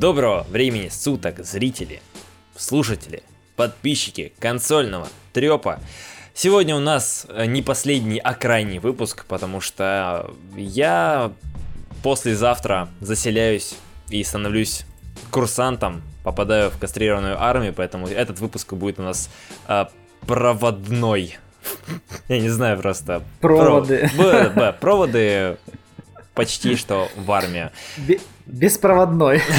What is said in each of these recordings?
Доброго времени суток, зрители, слушатели, подписчики консольного трепа. Сегодня у нас э, не последний, а крайний выпуск, потому что я послезавтра заселяюсь и становлюсь курсантом, попадаю в кастрированную армию, поэтому этот выпуск будет у нас э, проводной. Я не знаю просто. Проводы. Проводы почти что в армию. Беспроводной.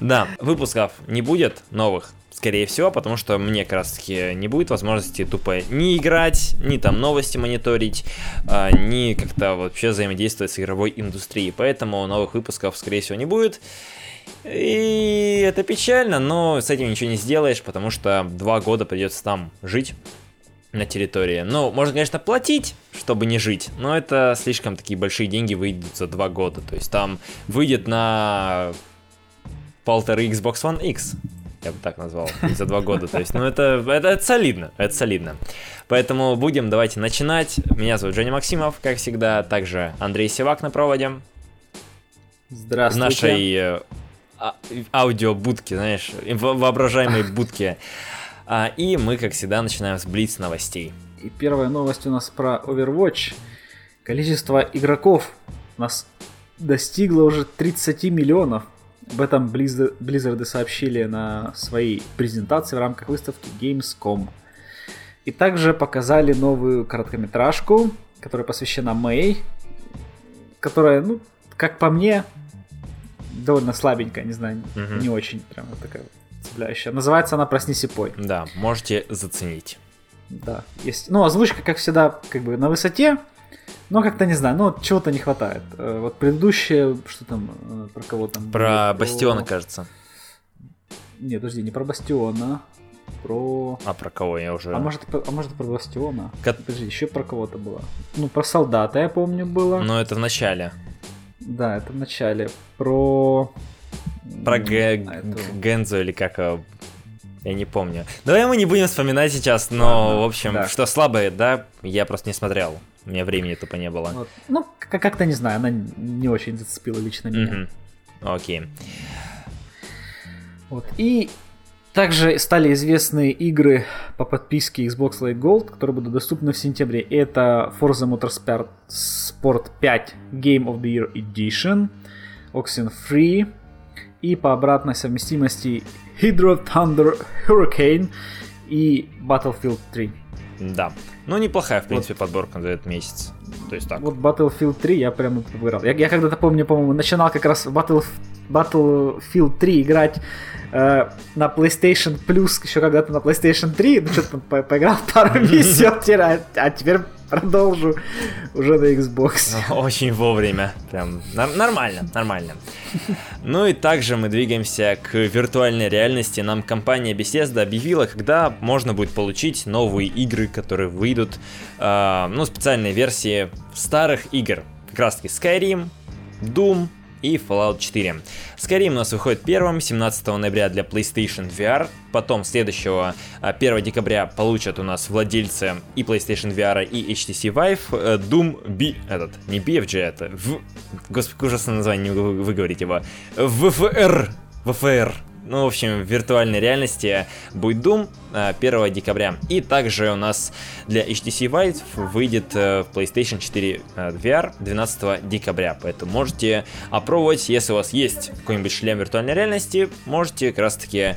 Да, выпусков не будет новых, скорее всего, потому что мне как раз таки не будет возможности тупо не играть, ни там новости мониторить, а, ни как-то вообще взаимодействовать с игровой индустрией. Поэтому новых выпусков, скорее всего, не будет. И это печально, но с этим ничего не сделаешь, потому что два года придется там жить на территории. Ну, можно, конечно, платить, чтобы не жить, но это слишком такие большие деньги выйдут за два года. То есть там выйдет на полторы Xbox One X, я бы так назвал, за два года. То есть, ну это, это, это солидно, это солидно. Поэтому будем, давайте начинать. Меня зовут Женя Максимов, как всегда, также Андрей Севак на проводе. Здравствуйте. В нашей э, а, аудиобудке, знаешь, воображаемой будке. А, и мы, как всегда, начинаем с Блиц новостей. И первая новость у нас про Overwatch. Количество игроков нас достигло уже 30 миллионов. Об этом Blizzard сообщили на своей презентации в рамках выставки Gamescom. И также показали новую короткометражку, которая посвящена Мэй, которая, ну, как по мне, довольно слабенькая, не знаю, угу. не очень прям вот такая цепляющая. Называется она «Проснись и пой». Да, можете заценить. Да, есть. Ну, озвучка, как всегда, как бы на высоте, но как-то не знаю, ну чего-то не хватает. Э, вот предыдущее, что там, э, про кого там? Про было? Бастиона, про... кажется. Нет, подожди, не про Бастиона, про... А про кого я уже... А может, а может про Бастиона? Как... Подожди, еще про кого-то было. Ну, про солдата, я помню, было. Но это в начале. Да, это в начале. Про... Про Г... А, Гензо или как я не помню. Давай мы не будем вспоминать сейчас, но, Ладно, в общем, да. что слабое, да, я просто не смотрел. У меня времени тупо не было. Вот. Ну, как-то не знаю, она не очень зацепила лично меня. Окей. Вот. И также стали известны игры по подписке Xbox Live Gold, которые будут доступны в сентябре. Это Forza Motorsport 5 Game of the Year Edition, Oxenfree, и по обратной совместимости Hydro Thunder Hurricane и Battlefield 3. Да. Ну, неплохая, в принципе, вот. подборка за этот месяц. То есть так. Вот Battlefield 3 я прямо выбирал. Я, я когда-то помню, по-моему, начинал как раз Battle, Battlefield 3 играть э, на PlayStation Plus, еще когда-то на PlayStation 3, ну что-то по поиграл пару миссий, а теперь продолжу уже на Xbox. Очень вовремя. Прям нормально, нормально. Ну и также мы двигаемся к виртуальной реальности. Нам компания Bethesda объявила, когда можно будет получить новые игры, которые выйдут, э, ну, специальные версии старых игр. Как раз таки Skyrim, Doom, и Fallout 4. Skyrim у нас выходит первым, 17 ноября для PlayStation VR, потом следующего 1 а, декабря получат у нас владельцы и PlayStation VR, и HTC Vive, э, Doom B, этот, не BFG, это, в, господи, ужасное название, не выговорить его, VFR, VFR, ну, в общем, в виртуальной реальности будет Doom 1 э, декабря. И также у нас для HTC Vive выйдет э, в PlayStation 4 э, VR 12 декабря. Поэтому можете опробовать, если у вас есть какой-нибудь шлем виртуальной реальности, можете как раз таки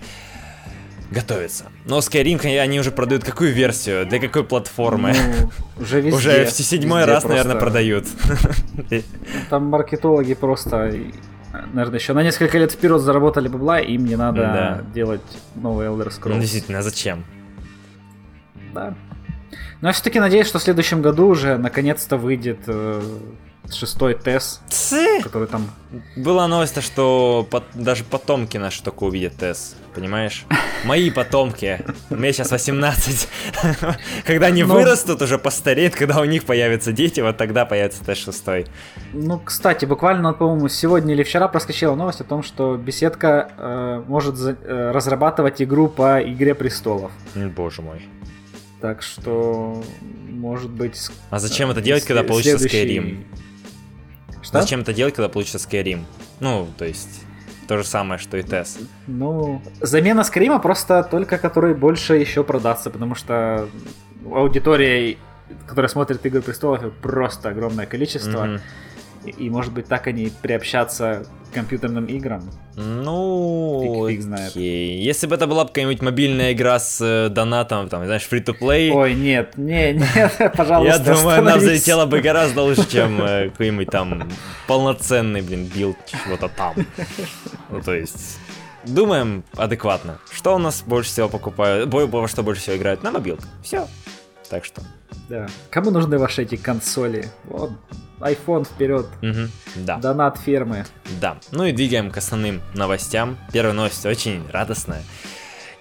готовиться. Но Skyrim они уже продают какую версию? Для какой платформы? Ну, уже везде. Уже в седьмой раз, просто... наверное, продают. Там маркетологи просто наверное, еще на несколько лет вперед заработали бабла, и им не надо да. делать новый Elder Scrolls. Ну, действительно, а зачем? Да. Но я все-таки надеюсь, что в следующем году уже наконец-то выйдет э, шестой Цы? который там... Была новость, что под, даже потомки наши только увидят тест, понимаешь? Мои потомки, мне сейчас 18. Когда они Но... вырастут, уже постареют, когда у них появятся дети, вот тогда появится тест шестой. Ну, кстати, буквально, по-моему, сегодня или вчера проскочила новость о том, что беседка э, может за, э, разрабатывать игру по Игре Престолов. Боже мой. Так что, может быть... А зачем это делать, когда получится следующий... Skyrim? Что? Зачем это делать, когда получится Skyrim? Ну, то есть... То же самое, что и TES. Ну, замена Скрима просто только который больше еще продастся, потому что аудитория, которая смотрит Игры Престолов, просто огромное количество. Mm-hmm. И, и, может быть, так они приобщаться компьютерным играм. Ну, фиг, фиг знает. Окей. Если бы это была какая-нибудь мобильная игра с э, донатом, там, знаешь, free-to-play. Ой, нет, не, нет, пожалуйста, Я думаю, она взлетела бы гораздо лучше, чем э, какой-нибудь там полноценный, блин, build чего-то там. Ну, то есть... Думаем адекватно. Что у нас больше всего покупают, во что больше всего играют? На мобилку. Все. Так что. Да. Кому нужны ваши эти консоли? Вот, iPhone вперед. Угу, да. Донат фермы. Да. Ну и двигаем к основным новостям. Первая новость очень радостная.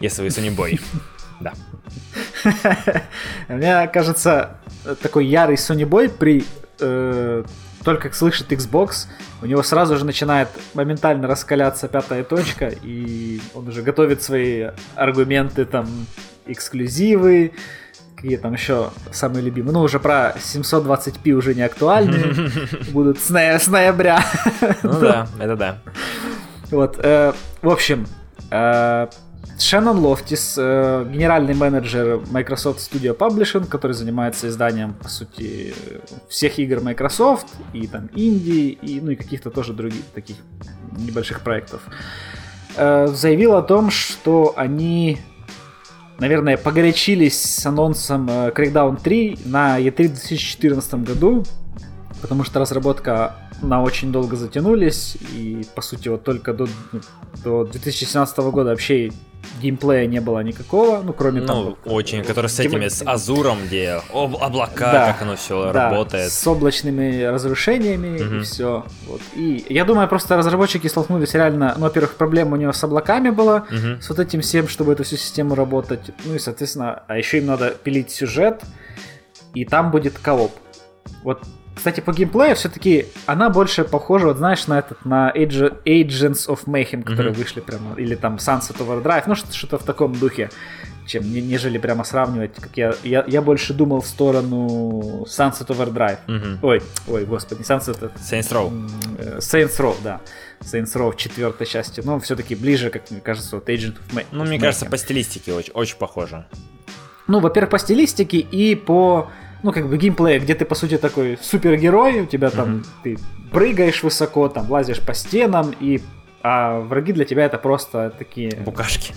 Если вы Sony Boy. Да. Мне кажется, такой ярый Sony Boy при э, только слышит Xbox, у него сразу же начинает моментально раскаляться пятая точка, и он уже готовит свои аргументы, там, эксклюзивы, какие там еще самые любимые. Ну, уже про 720p уже не актуальны. Будут с, с ноября. Ну да, это да. Вот, э, в общем, э, Шеннон Лофтис, э, генеральный менеджер Microsoft Studio Publishing, который занимается изданием, по сути, всех игр Microsoft, и там Индии, и, ну и каких-то тоже других таких небольших проектов, э, заявил о том, что они наверное, погорячились с анонсом э, Crackdown 3 на E3 в 2014 году, потому что разработка на очень долго затянулись, и, по сути, вот только до, до 2017 года вообще геймплея не было никакого, ну, кроме ну, там... очень, который с этими, с Азуром, где об, облака, да, как оно все да, работает. с облачными разрушениями угу. и все. Вот. И я думаю, просто разработчики столкнулись реально, ну, во-первых, проблема у него с облаками была, угу. с вот этим всем, чтобы эту всю систему работать. Ну и, соответственно, а еще им надо пилить сюжет, и там будет кооп. Вот кстати, по геймплею все-таки она больше похожа, вот знаешь, на этот, на Age, Agents of Mayhem, которые mm-hmm. вышли прямо, или там Sunset Overdrive, ну что-то в таком духе, чем нежели прямо сравнивать, как я, я, я больше думал в сторону Sunset Overdrive. Mm-hmm. Ой, ой, господи, Sunset. Saints Row. Э, Saints Row, да. Saints Row четвертой части, но все-таки ближе, как мне кажется, вот Agent of Mayhem. Ну, мне кажется, по стилистике очень, очень похоже. Ну, во-первых, по стилистике и по ну, как бы геймплея, где ты, по сути, такой супергерой, у тебя там, mm-hmm. ты прыгаешь высоко, там, лазишь по стенам, и а враги для тебя это просто такие... Букашки.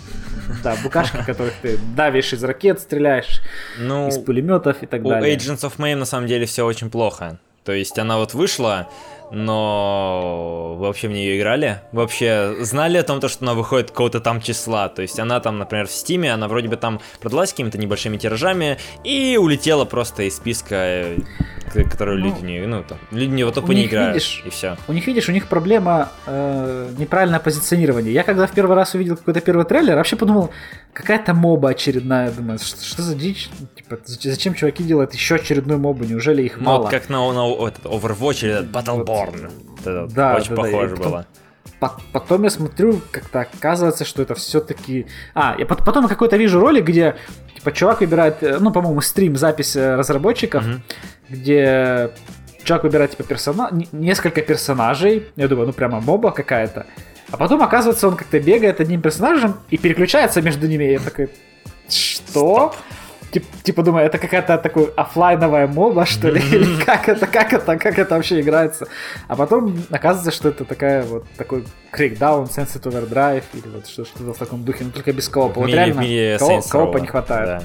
Да, букашки, которых ты давишь из ракет, стреляешь, ну, из пулеметов и так далее. У Agents of Mayhem на самом деле все очень плохо. То есть она вот вышла, но вы вообще в нее играли? Вообще знали о том, что она выходит какого-то там числа? То есть она там, например, в Стиме, она вроде бы там продалась какими-то небольшими тиражами и улетела просто из списка, который ну, люди не, ну, там, люди не, вот только не играют, видишь, и все. У них, видишь, у них проблема э, неправильное позиционирование. Я когда в первый раз увидел какой-то первый трейлер, вообще подумал, какая-то моба очередная, думаю, что, что за дичь? Типа, зачем чуваки делают еще очередную мобу? Неужели их ну, мало? Вот как на, на этот Overwatch или этот Battleborn. Вот. Это да, очень да, похоже да. было. Потом я смотрю, как-то оказывается, что это все-таки... А, я потом какой-то вижу ролик, где типа чувак выбирает, э, ну, по-моему, стрим, запись э, разработчиков, mm-hmm. где чувак выбирает типа персона... несколько персонажей. Я думаю, ну прямо моба какая-то. А потом, оказывается, он как-то бегает одним персонажем и переключается между ними. И я такой, что? Тип, типа думаю, это какая-то такая офлайновая моба, что ли, или как это, как это, как это вообще играется. А потом оказывается, что это такая вот такой Crackdown, Sunset Overdrive, или вот что-то в таком духе, но только без коопа. Вот реально коопа не хватает.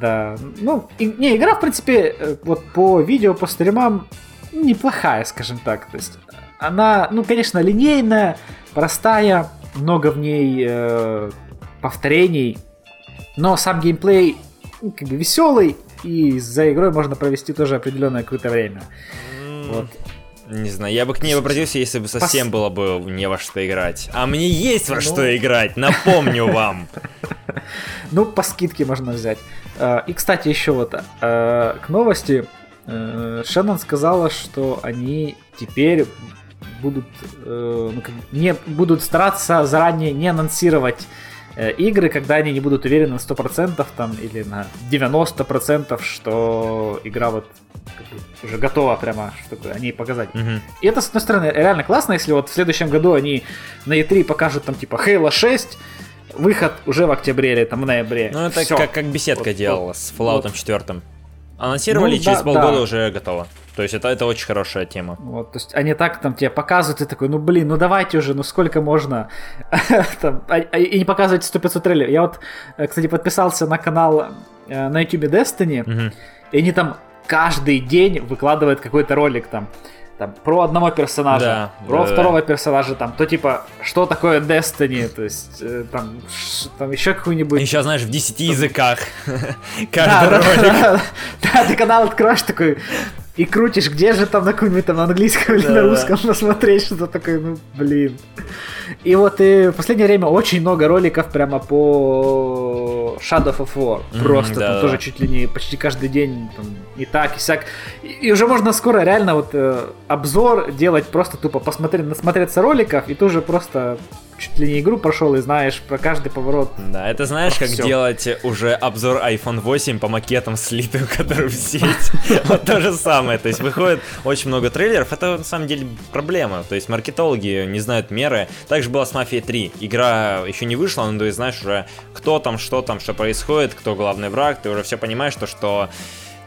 Да. Ну, и, не, игра, в принципе, э, вот по видео, по стримам, неплохая, скажем так. То есть она, ну, конечно, линейная, простая, много в ней э, повторений, но сам геймплей ну, как бы веселый, и за игрой можно провести тоже определенное какое-то время. Mm. Вот. Не знаю, я бы к ней обратился, если бы совсем Пос... было бы не во что играть. А мне есть во ну... что играть, напомню вам. Ну, по скидке можно взять. Э, и, кстати, еще вот э, к новости. Э, Шеннон сказала, что они теперь будут, ну, не, будут стараться заранее не анонсировать игры, когда они не будут уверены на 100% там, или на 90%, что игра вот уже готова прямо, чтобы они показать. Мгм. И это, с одной стороны, реально классно, если вот в следующем году они на E3 покажут там типа Halo 6, выход уже в октябре или там в ноябре. Ну, это Всё. как, как беседка Вот, делала вот, с Fallout вот. 4. Анонсировали, Ну, через да, полгода да. уже готово. То есть это, это очень хорошая тема. Вот, то есть они так там тебе показывают, и такой, ну блин, ну давайте уже, ну сколько можно? Там, а- а- и не показывайте 100-500 трейлеров. Я вот, э, кстати, подписался на канал э, на YouTube Destiny, Мгм. и они там каждый день выкладывают какой-то ролик там. Там, про одного персонажа, Да, про да, да. второго персонажа, там, то типа, что такое Destiny, то есть, э, там, ш- там еще какой-нибудь... Еще, знаешь, в 10 языках. Да, Каждый да, ролик. да, да, ты канал откроешь такой и крутишь, где же там на каком-нибудь там на английском или на Да-да. русском посмотреть, что-то такое, ну, блин. И вот и в последнее время очень много роликов прямо по Shadow of War. Просто там да-да. тоже чуть ли не почти каждый день там, и так, и сяк. И, и уже можно скоро реально вот э, обзор делать просто тупо посмотреть, насмотреться роликов, и ты уже просто чуть ли не игру прошел и знаешь про каждый поворот. Да, это знаешь, как Всё. делать уже обзор iPhone 8 по макетам слитым, которые в сеть. Вот то же самое. То есть выходит очень много трейлеров. Это на самом деле проблема. То есть маркетологи не знают меры. Также было с Mafia 3. Игра еще не вышла, но ты знаешь уже, кто там, что там, что происходит, кто главный враг. Ты уже все понимаешь, то, что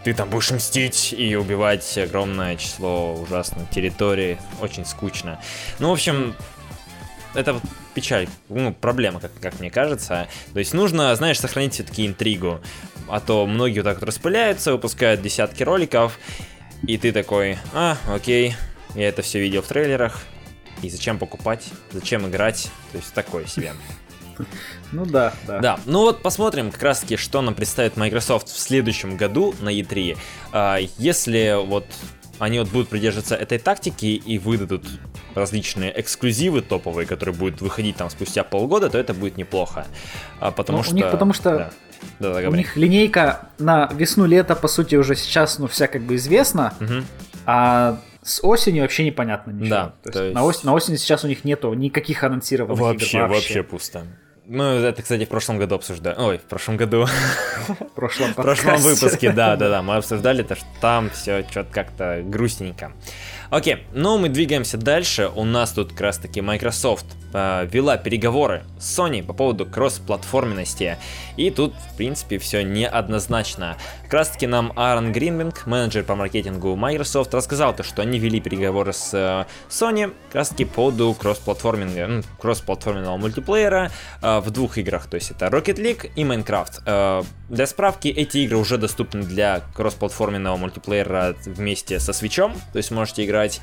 ты там будешь мстить и убивать огромное число ужасных территорий. Очень скучно. Ну, в общем, это вот печаль, ну, проблема, как, как мне кажется. То есть нужно, знаешь, сохранить все-таки интригу. А то многие вот так вот распыляются, выпускают десятки роликов, и ты такой, а, окей, я это все видел в трейлерах, и зачем покупать, зачем играть, то есть такое себе. Ну да, да. Да, ну вот посмотрим как раз таки, что нам представит Microsoft в следующем году на E3. А, Если вот они вот будут придерживаться этой тактики и выдадут различные эксклюзивы топовые, которые будут выходить там спустя полгода, то это будет неплохо. А, потому Ну, у что... них потому что- Да, да, да, У говори. них линейка на весну-лето, по сути, уже сейчас, ну, вся как бы известна, Мгм. а с осенью вообще непонятно ничего. Да, то есть то есть- на, ос- на осень сейчас у них нету никаких анонсированных Вообще, игр вообще пусто. Ну, это, кстати, в прошлом году обсуждали. Ой, в прошлом году. В прошлом, В прошлом выпуске, да, да, да, мы обсуждали то, что там все что-то как-то грустненько. Окей, ну мы двигаемся дальше. У нас тут как раз таки Microsoft э, вела переговоры с Sony по поводу кроссплатформенности. И тут, в принципе, все неоднозначно. Как раз таки нам Аарон Гринбинг, менеджер по маркетингу Microsoft, рассказал то, что они вели переговоры с э, Sony как раз таки по поводу кроссплатформинга, ну, кроссплатформенного мультиплеера э, в двух играх. То есть это Rocket League и Minecraft. Э, для справки, эти игры уже доступны для кроссплатформенного мультиплеера вместе со свечом. То есть можете играть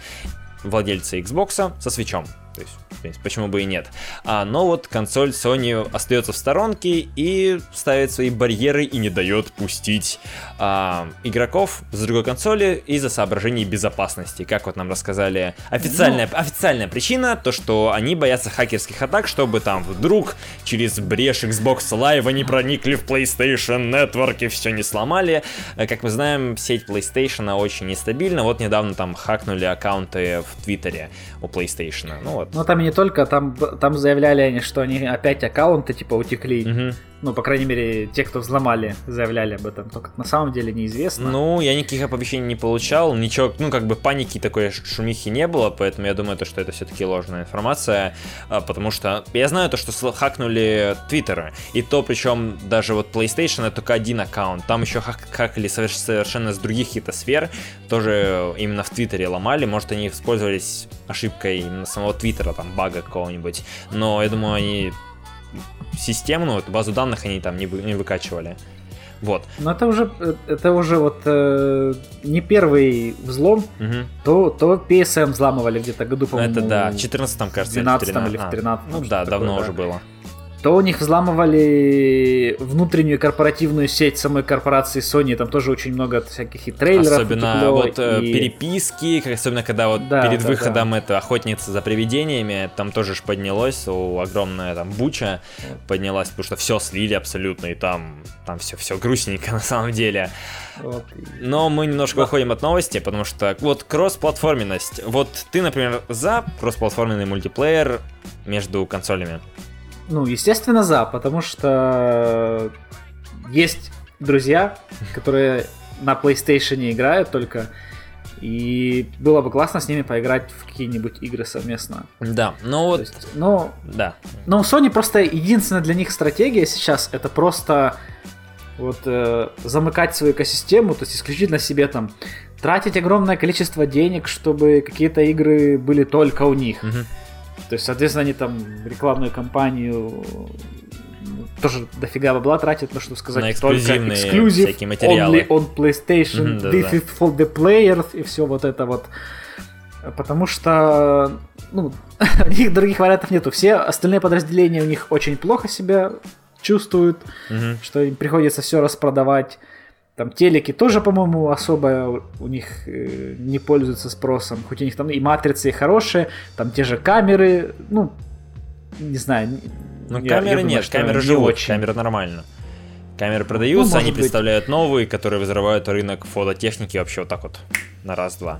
владельцы Xbox со свечом. То есть, в принципе, почему бы и нет. А, но вот консоль Sony остается в сторонке и ставит свои барьеры и не дает пустить а, игроков с другой консоли из-за соображений безопасности. Как вот нам рассказали официальная, официальная причина, то что они боятся хакерских атак, чтобы там вдруг через брешь Xbox Live они проникли в PlayStation Network и все не сломали. Э, Как мы знаем, сеть PlayStation очень нестабильна. Вот недавно там хакнули аккаунты в Твиттере у PlayStation. Ну вот. Ну там и не только, там, там заявляли они, что они опять аккаунты типа утекли. Мгм. Ну, по крайней мере, те, кто взломали, заявляли об этом. Только на самом деле неизвестно. Ну, я никаких оповещений не получал, ничего, ну, как бы паники такой шумихи не было, поэтому я думаю, то, что это все-таки ложная информация, а, потому что я знаю то, что хакнули Твиттеры, и то, причем даже вот PlayStation это только один аккаунт, там еще хак- хакали соверш- совершенно с других каких-то сфер, тоже именно в Твиттере ломали, может, они воспользовались ошибкой именно самого Твиттера, там, бага какого-нибудь, но я думаю, они систему, ну, эту базу данных они там не, вы- не выкачивали. Вот. Но это уже, это уже вот э, не первый взлом, Мгм. то, то PSM взламывали где-то году, по-моему. Это да, в 14 кажется, в 12 или в или в 13. 13 Ну да, такое, давно да. уже было. То у них взламывали внутреннюю корпоративную сеть самой корпорации Sony, там тоже очень много всяких и трейлеров Особенно утекло, вот э, и- переписки, особенно когда вот Да, перед да, выходом это охотница за привидениями, там тоже ж поднялось, у огромная там буча поднялась, потому что все слили абсолютно, и там, там все, все грустненько на самом деле. вот. Но мы немножко уходим от новости, потому что вот кроссплатформенность. Вот ты, например, за кроссплатформенный мультиплеер между консолями? Ну, естественно, за, потому что есть друзья, которые на PlayStation играют только, и было бы классно с ними поиграть в какие-нибудь игры совместно. Да, ну вот... есть, ну, да. Но у Sony просто единственная для них стратегия сейчас это просто вот э, замыкать свою экосистему, то есть исключительно себе там тратить огромное количество денег, чтобы какие-то игры были только у них. Мгм. То есть, соответственно, они там рекламную кампанию тоже дофига бабла тратят, ну что сказать, На только эксклюзивные exclusive, всякие материалы. only on PlayStation, Мгм, this да-да. is for the players и все вот это вот. Потому что, ну, у них других вариантов нету. Все остальные подразделения у них очень плохо себя чувствуют, Мгм. что им приходится все распродавать. Там телеки тоже, по-моему, особо у них э, не пользуются спросом. Хоть у них там и матрицы и хорошие, там те же камеры, ну, не знаю. Ну, я- я камеры думаю, нет, камеры не живут, очень. камеры нормально. Камеры продаются, Ну, они быть. представляют новые, которые взрывают рынок фототехники вообще вот так вот на раз-два.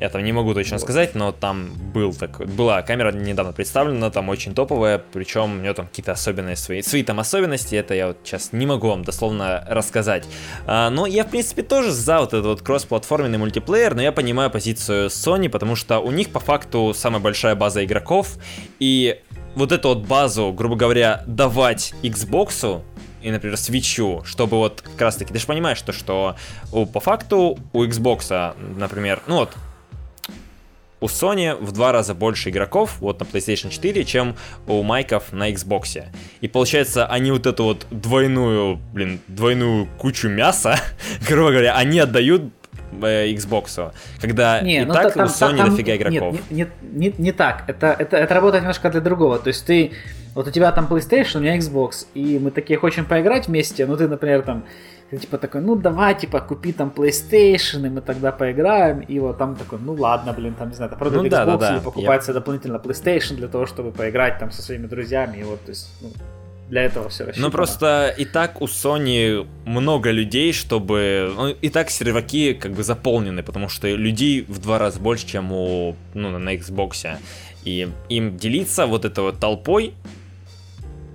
Я там не могу точно сказать, но там был такой, была камера недавно представлена, там очень топовая, причем у нее там какие-то особенные свои, свои там особенности, это я вот сейчас не могу вам дословно рассказать. А, но я, в принципе, тоже за вот этот вот кроссплатформенный мультиплеер, но я понимаю позицию Sony, потому что у них по факту самая большая база игроков, и вот эту вот базу, грубо говоря, давать Xbox и, например, свечу, чтобы вот как раз таки, ты же понимаешь, то, что у, по факту у Xbox, например, ну вот, у Sony в два раза больше игроков вот на PlayStation 4, чем у майков на Xbox. И получается, они вот эту вот двойную, блин, двойную кучу мяса, грубо говоря, они отдают э, Xbox, когда Не, и ну так та- у Sony там- дофига игроков. Нет, не, не- не так. Это, это, это работает немножко для другого. То есть ты, вот у тебя там PlayStation, у меня Xbox, и мы такие хотим поиграть вместе, ну ты, например, там, ты типа такой, ну давай, типа, купи там PlayStation, и мы тогда поиграем, и вот там такой, ну ладно, блин, там, не знаю, там продают Ну да, Xbox, да, да. или покупается дополнительно PlayStation для того, чтобы поиграть там со своими друзьями, и вот, то есть, ну, для этого все рассчитано. Ну просто и так у Sony много людей, чтобы... Ну, и так серваки как бы заполнены, потому что людей в два раза больше, чем у, ну, на Xbox. И им делиться вот этой вот толпой,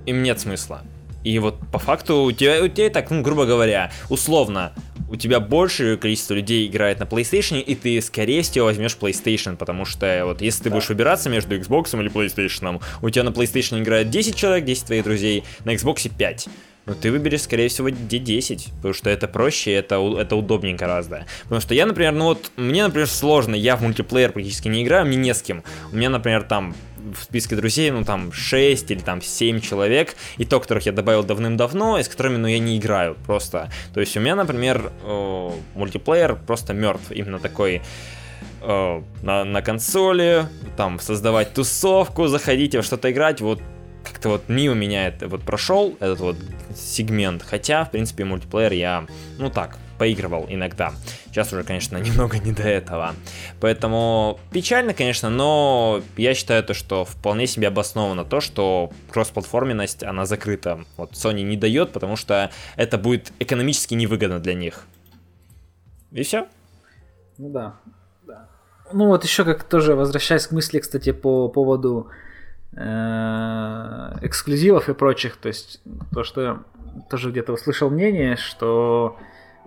им нет смысла. И вот по факту у тебя, у тебя так, ну, грубо говоря, условно, у тебя большее количество людей играет на PlayStation, и ты, скорее всего, возьмешь PlayStation, потому что вот если ты Да. будешь выбираться между Xbox или PlayStation, у тебя на PlayStation играет 10 человек, 10 твоих друзей, на Xbox 5. Ну, ты выберешь, скорее всего, D10, потому что это проще, это, это удобнее гораздо. Потому что я, например, ну вот, мне, например, сложно, я в мультиплеер практически не играю, мне не с кем. У меня, например, там в списке друзей, ну, там 6 или там 7 человек, и то, которых я добавил давным-давно, и с которыми, ну, я не играю просто. То есть у меня, например, э, мультиплеер просто мертв, именно такой э, на, на консоли, там, создавать тусовку, заходить во что-то играть, вот как-то вот у меня это вот прошел, этот вот сегмент, хотя, в принципе, мультиплеер я, ну так, поигрывал иногда. Сейчас уже, конечно, немного не до этого. Поэтому печально, конечно, но я считаю то, что вполне себе обосновано то, что кроссплатформенность, она закрыта. Вот Sony не дает, потому что это будет экономически невыгодно для них. И все. Ну да. да. Ну вот еще как тоже возвращаясь к мысли, кстати, по поводу эксклюзивов и прочих, то есть то, что я тоже где-то услышал мнение, что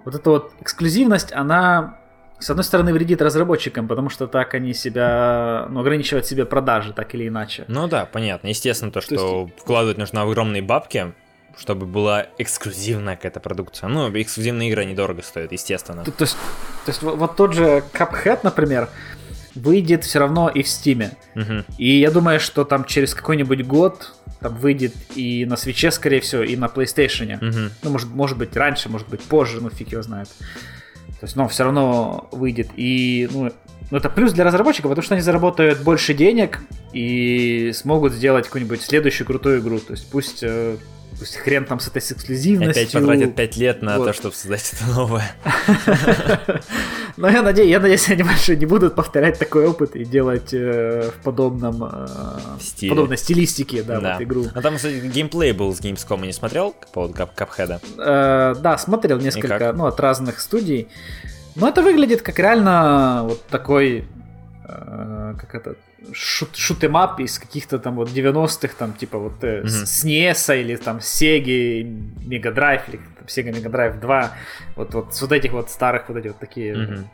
вот эта вот эксклюзивность, она с одной стороны вредит разработчикам, потому что так они себя, ну, ограничивают себе продажи, так или иначе. Ну да, понятно. Естественно, то, То что вкладывать нужно огромные бабки, чтобы была эксклюзивная какая-то продукция. Ну, эксклюзивные игры недорого стоят, естественно. То, то есть, то есть вот, вот тот же Cuphead, например, выйдет все равно и в Стиме. Мгм. И я думаю, что там через какой-нибудь год там выйдет и на свече, скорее всего, и на PlayStation. Мгм. Ну, может, может быть, раньше, может быть, позже, ну, фиг его знает. То есть, но все равно выйдет. И, ну, ну, это плюс для разработчиков, потому что они заработают больше денег и смогут сделать какую-нибудь следующую крутую игру. То есть пусть, э, пусть хрен там с этой с эксклюзивностью. Опять потратят 5 лет на Вот. то, чтобы создать это новое. Но я надеюсь, я надеюсь, они больше не будут повторять такой опыт и делать э, в подобном э, стиле. подобной стилистике, да, Да. вот игру. А там, кстати, геймплей был с Gamescom, не смотрел по поводу Кап- Капхеда? Э, да, смотрел несколько, ну, от разных студий. Но это выглядит как реально вот такой, э, как это, шут, шутемап из каких-то там вот 90-х, там типа вот э, Мгм. с NES или там Sega Mega Drive или там, Sega Mega Drive 2, вот, вот с вот этих вот старых вот эти вот такие. Мгм.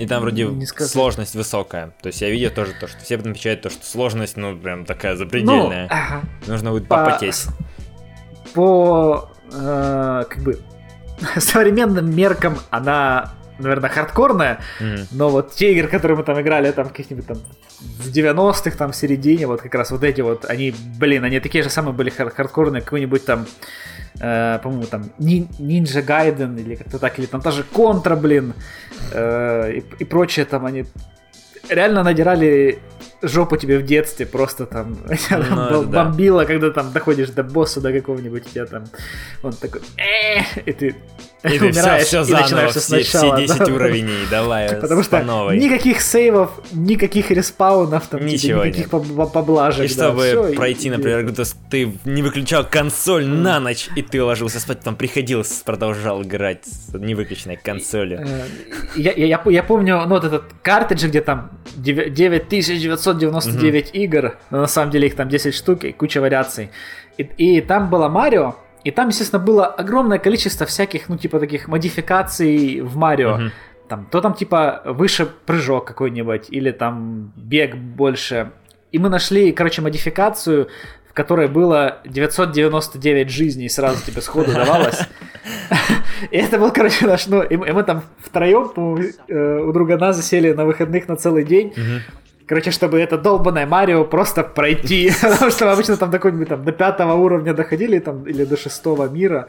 И там вроде Не сказать. сложность высокая. То есть я видел тоже то, что все отмечают то, что сложность, ну, прям такая Ну, запредельная. ага. Нужно будет по- попотеть. по э, как бы современным меркам она, наверное, хардкорная, Мгм. но вот те игры, которые мы там играли там каких-нибудь там в 90-х, там в середине, вот как раз вот эти вот, они, блин, они такие же самые были хар- хардкорные, какой-нибудь там, э, по-моему, там Нин- Ninja Gaiden или как-то так, или там та же Контра, блин, э, и, и прочее там они реально надирали жопу тебе в детстве, просто там, там Ну, бом- это да. бомбило, когда там доходишь до босса, до какого-нибудь, тебя там, он такой, «Э», и ты И ты все, все и заново, все, сначала, все 10 да. уровней, давай Потому что новой. никаких сейвов, никаких респаунов, там, типа, Ничего никаких нет. поб- поблажек. И да, чтобы всё, и- пройти, и- например, то есть ты не выключал консоль на ночь, и ты ложился спать, потом приходил, продолжал играть с невыключенной консолью. Э, Я, я, я, я помню, ну, вот этот картридж, где там девя- 9999 игр, но на самом деле их там 10 штук и куча вариаций. И, и там было Марио, и там, естественно, было огромное количество всяких, ну, типа таких модификаций в Марио. Мгм. Там, то там типа выше прыжок какой-нибудь, или там бег больше. И мы нашли, короче, модификацию, в которой было 999 жизней сразу тебе сходу давалось. И это был, короче, наш, ну, и мы, там втроем, э, у друга на засели на выходных на целый день. Короче, чтобы это долбанное Марио просто пройти. Потому что обычно там какой-нибудь там до пятого уровня доходили, там, или до шестого мира.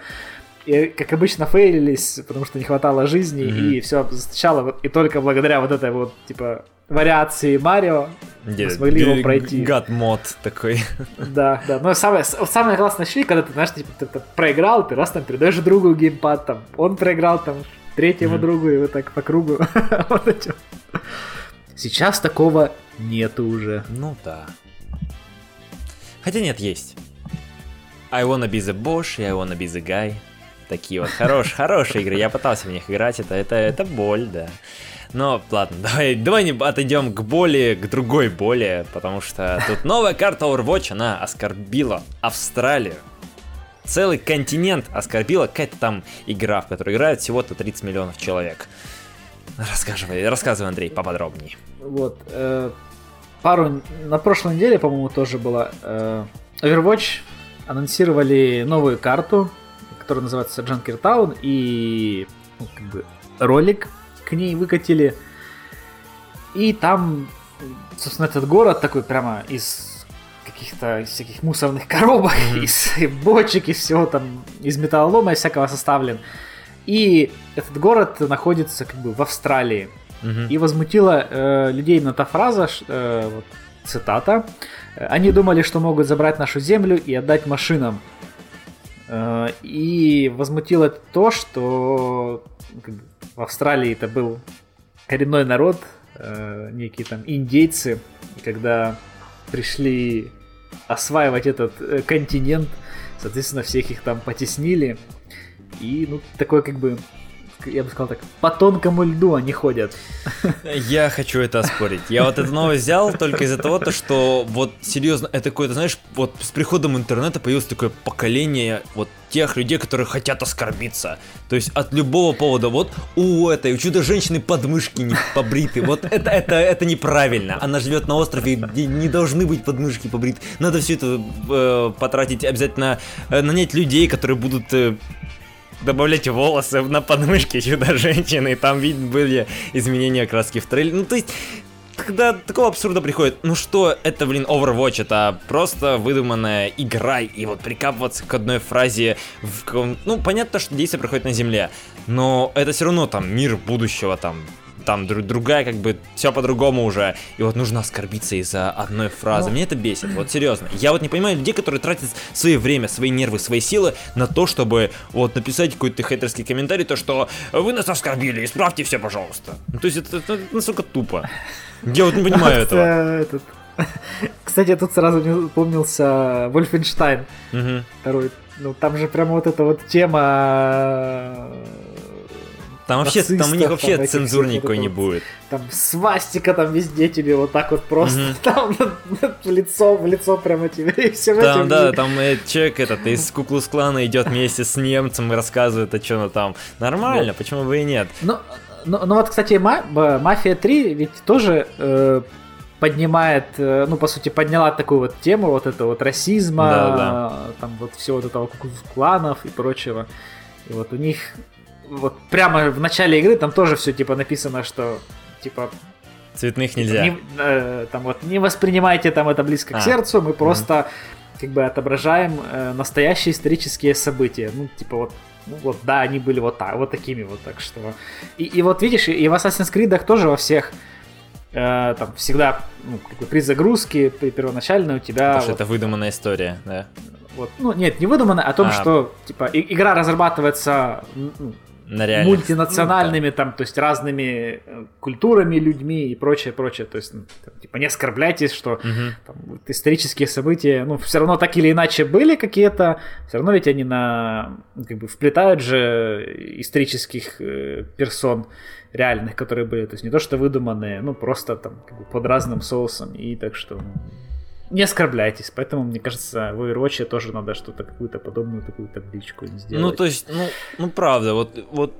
И, как обычно, фейлились, потому что не хватало жизни, Мгм. и все сначала вот, и только благодаря вот этой вот, типа, вариации Марио мы смогли его пройти. гад мод такой. Да, да. Но самое, самое классное ощущение, когда ты, знаешь, типа, ты, ты проиграл, ты раз там передаешь другу геймпад, там, он проиграл, там, третьему Мгм. другу, и вот так по кругу. Вот эти вот. Сейчас такого нету уже. Ну да. Хотя нет, есть. I wanna be the Bosch I wanna be the guy. Такие вот хорош, хорошие игры. Я пытался в них играть, это, это, это боль, да. Но ладно, давай, давай не отойдем к боли, к другой боли, потому что тут новая карта Overwatch, она оскорбила Австралию. Целый континент оскорбила какая-то там игра, в которой играет всего-то 30 миллионов человек. Рассказывай, рассказывай, Андрей, поподробнее. Вот. э, пару... На прошлой неделе, по-моему, тоже было... э, Overwatch анонсировали новую карту, которая называется Junker Town, и ну, как бы ролик к ней выкатили. И там, собственно, этот город такой прямо из каких-то всяких мусорных коробок, Мгм. из бочек, из всего там, из металлолома и всякого составлен. И этот город находится как бы в Австралии. Мгм. И возмутила э, людей именно та фраза, э, вот, цитата. «Э, Они думали, что могут забрать нашу землю и отдать машинам. Э, и возмутило то, что как бы, в Австралии это был коренной народ, э, некие там индейцы, когда пришли осваивать этот э, континент, соответственно, всех их там потеснили. И, ну, такой как бы, я бы сказал так, по тонкому льду они ходят. Я хочу это оспорить. Я вот эту новость взял только из-за того, то, что вот серьезно, это какое-то, знаешь, вот с приходом интернета появилось такое поколение вот тех людей, которые хотят оскорбиться. То есть от любого повода, вот у этой, у чудо-женщины подмышки не побриты. Вот это, это, это неправильно. Она живет на острове, где не должны быть подмышки побриты. Надо все это э, потратить, обязательно э, нанять людей, которые будут э, добавлять волосы на подмышке чудо-женщины, и там видно были изменения краски в трейлере. Ну, то есть, когда такого абсурда приходит, ну что, это, блин, Overwatch, это просто выдуманная игра, и вот прикапываться к одной фразе, в ну, понятно, что действие проходит на Земле, но это все равно там мир будущего, там, там дру- другая, как бы, все по-другому уже, и вот нужно оскорбиться из-за одной фразы. Ну. Мне это бесит, вот серьезно. Я вот не понимаю людей, которые тратят свое время, свои нервы, свои силы на то, чтобы вот написать какой-то хейтерский комментарий, то, что вы нас оскорбили, исправьте все, пожалуйста. Ну, то есть это, это настолько тупо. Я вот не понимаю этого. Э. Кстати, тут сразу мне помнился Вольфенштайн второй. Ну, там же прямо вот эта вот тема Там вообще, там у них вообще там цензур никакой вот не вот. будет. Там свастика там везде тебе вот так вот просто Мгм. там в лицо, в лицо прямо тебе и всем Там, этим. да, там э, человек этот из Куклус клана идет вместе с немцем и рассказывает, о чем там. Нормально, почему бы и нет. Ну, ну, ну вот, кстати, Мафия 3 ведь тоже э, поднимает, э, ну, по сути, подняла такую вот тему вот этого вот расизма, Да, э, там вот всего вот этого кланов и прочего. И вот у них вот прямо в начале игры там тоже все типа написано, что типа Цветных нельзя. не, э, там вот не воспринимайте там это близко к А. сердцу, мы просто как бы отображаем э, настоящие исторические события. Ну, типа вот, ну вот, да, они были вот так, вот такими вот, так что. И, и вот видишь, и в Assassin's Creed тоже во всех э, там всегда ну, при загрузке, при первоначальной у тебя Потому что вот, это выдуманная история, да. вот, ну нет, не выдумано, о том, А. что типа и- игра разрабатывается ну, На реальных. мультинациональными, там, то есть разными э, культурами, людьми и прочее, прочее. То есть, ну, там, типа, не оскорбляйтесь, что Ну, да. Мгм. там, вот исторические события, ну, все равно так или иначе были какие-то, все равно ведь они на, ну, как бы, вплетают же исторических э, персон реальных, которые были, то есть не то, что выдуманные, ну, просто там как бы, под разным соусом, и так что ну, не оскорбляйтесь, поэтому, мне кажется, в Overwatch тоже надо что-то, какую-то подобную такую табличку сделать. Ну, то есть, ну, ну правда, вот, вот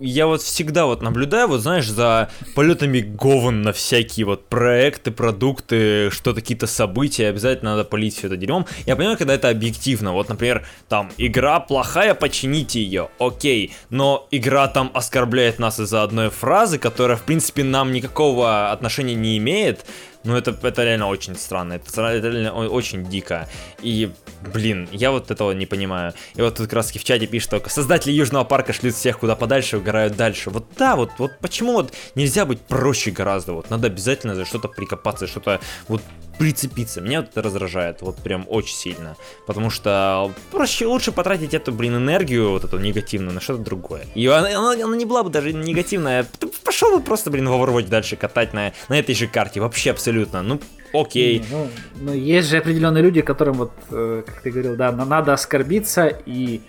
я вот всегда вот наблюдаю, вот знаешь, за полетами Говен на всякие вот проекты, продукты, что-то, какие-то события, обязательно надо полить все это дерьмом. Я понимаю, когда это объективно, вот, например, там, игра плохая, почините ее, окей, но игра там оскорбляет нас из-за одной фразы, которая, в принципе, нам никакого отношения не имеет, ну, это, это реально очень странно, это, это реально очень дико. И, блин, я вот этого не понимаю. И вот тут как раз в чате пишет только, создатели Южного парка шлют всех куда подальше, угорают дальше. Вот да, вот, вот почему вот нельзя быть проще гораздо, вот надо обязательно за что-то прикопаться, что-то вот прицепиться. Меня это раздражает, вот прям очень сильно. Потому что проще, лучше потратить эту, блин, энергию вот эту негативную на что-то другое. И она, она- она не была бы даже негативная. Пошел бы просто, блин, в Overwatch дальше катать на, на этой же карте. Вообще абсолютно. Ну, окей. Ну, ну, есть же определенные люди, которым вот, э, как ты говорил, да, на- надо оскорбиться и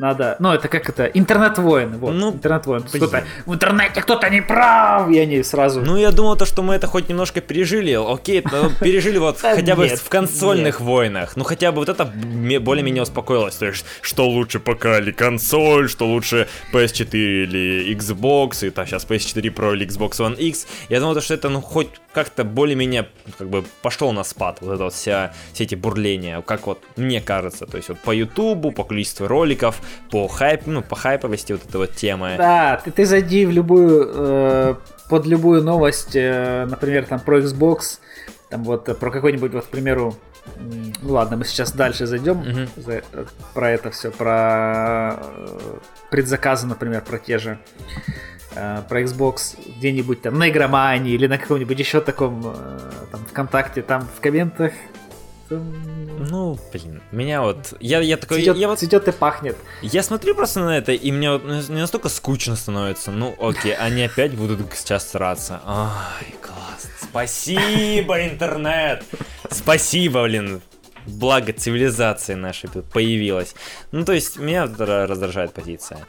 надо, ну это как это, интернет-воин, вот, Ну, интернет-воин. Кто-то, в интернете кто-то не прав, и они сразу... Ну, я думал, то, что мы это хоть немножко пережили. Окей, ну, пережили вот хотя бы в консольных войнах. Ну, хотя бы вот это ме- более-менее успокоилось. То есть, что лучше пока или консоль, что лучше PS4 или Xbox, и там сейчас PS4 Pro или Xbox One X. Я думал, то, что это, ну, хоть как-то более-менее, как бы, пошел на спад. Вот это вот вся, все эти бурления, как вот мне кажется. То есть, вот по Ютубу, по количеству роликов, по хайп, ну, по хайповости вот этой вот темы. Да, ты, ты зайди в любую, э, под любую новость, э, например, там про Xbox, там вот э, про какой-нибудь, вот, к примеру, ну ладно, мы сейчас дальше зайдем Мгм. за- э, про это все, про э, предзаказы, например, про те же. э, Про Xbox где-нибудь там на игромании или на каком-нибудь еще таком э, там ВКонтакте, там в комментах Ну, блин, меня вот... Я, я такой... цветет, я вот цветет и пахнет. Я смотрю просто на это, и мне вот ну, не настолько скучно становится. Ну, окей, они опять будут сейчас сраться. Ай, класс. Спасибо, интернет! Спасибо, блин. Благо цивилизации нашей тут появилась. Ну, то есть, меня раздражает позиция.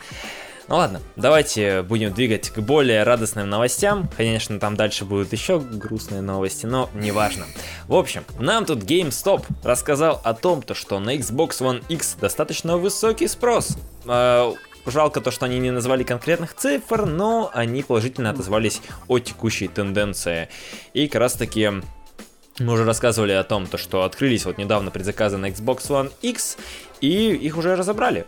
Ну ладно, давайте будем двигать к более радостным новостям. Конечно, там дальше будут еще грустные новости, но неважно. В общем, нам тут GameStop рассказал о том, то, что на Xbox One X достаточно высокий спрос. Э, Жалко то, что они не назвали конкретных цифр, но они положительно отозвались о текущей тенденции. И как раз таки мы уже рассказывали о том, то, что открылись вот недавно предзаказы на Xbox One X, и их уже разобрали.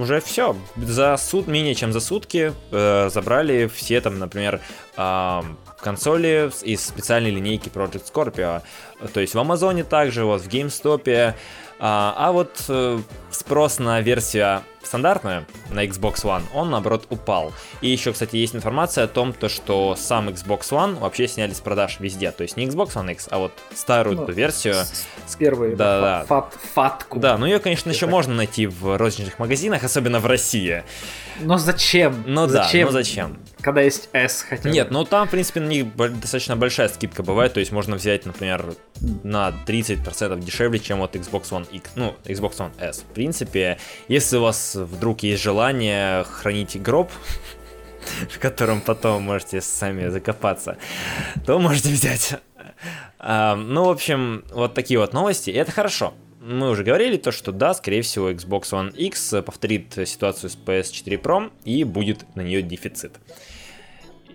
Уже все. За суд менее чем за сутки э, забрали все там, например, ам, консоли из специальной линейки Project Scorpio. То есть в Амазоне также, вот в GameStop. А, а вот э, спрос на версию стандартную на Xbox One, он наоборот упал. И еще, кстати, есть информация о том, то, что сам Xbox One вообще сняли с продаж везде. То есть не Xbox One X, а вот старую Ну, эту версию. С, с первой Да, да. фат- фатку. Да, ну ее, конечно, еще Это- можно найти в розничных магазинах, особенно в России. Но зачем? Ну да, зачем? ну зачем? когда есть S хотя бы. Нет, ну там, в принципе, на них достаточно большая скидка бывает, то есть можно взять, например, на 30% дешевле, чем вот Xbox One X, ну, Xbox One S. В принципе, если у вас вдруг есть желание хранить гроб, в котором потом можете сами закопаться, то можете взять. А, ну, в общем, вот такие вот новости, и это хорошо мы уже говорили то, что да, скорее всего, Xbox One X повторит ситуацию с PS4 Pro и будет на нее дефицит.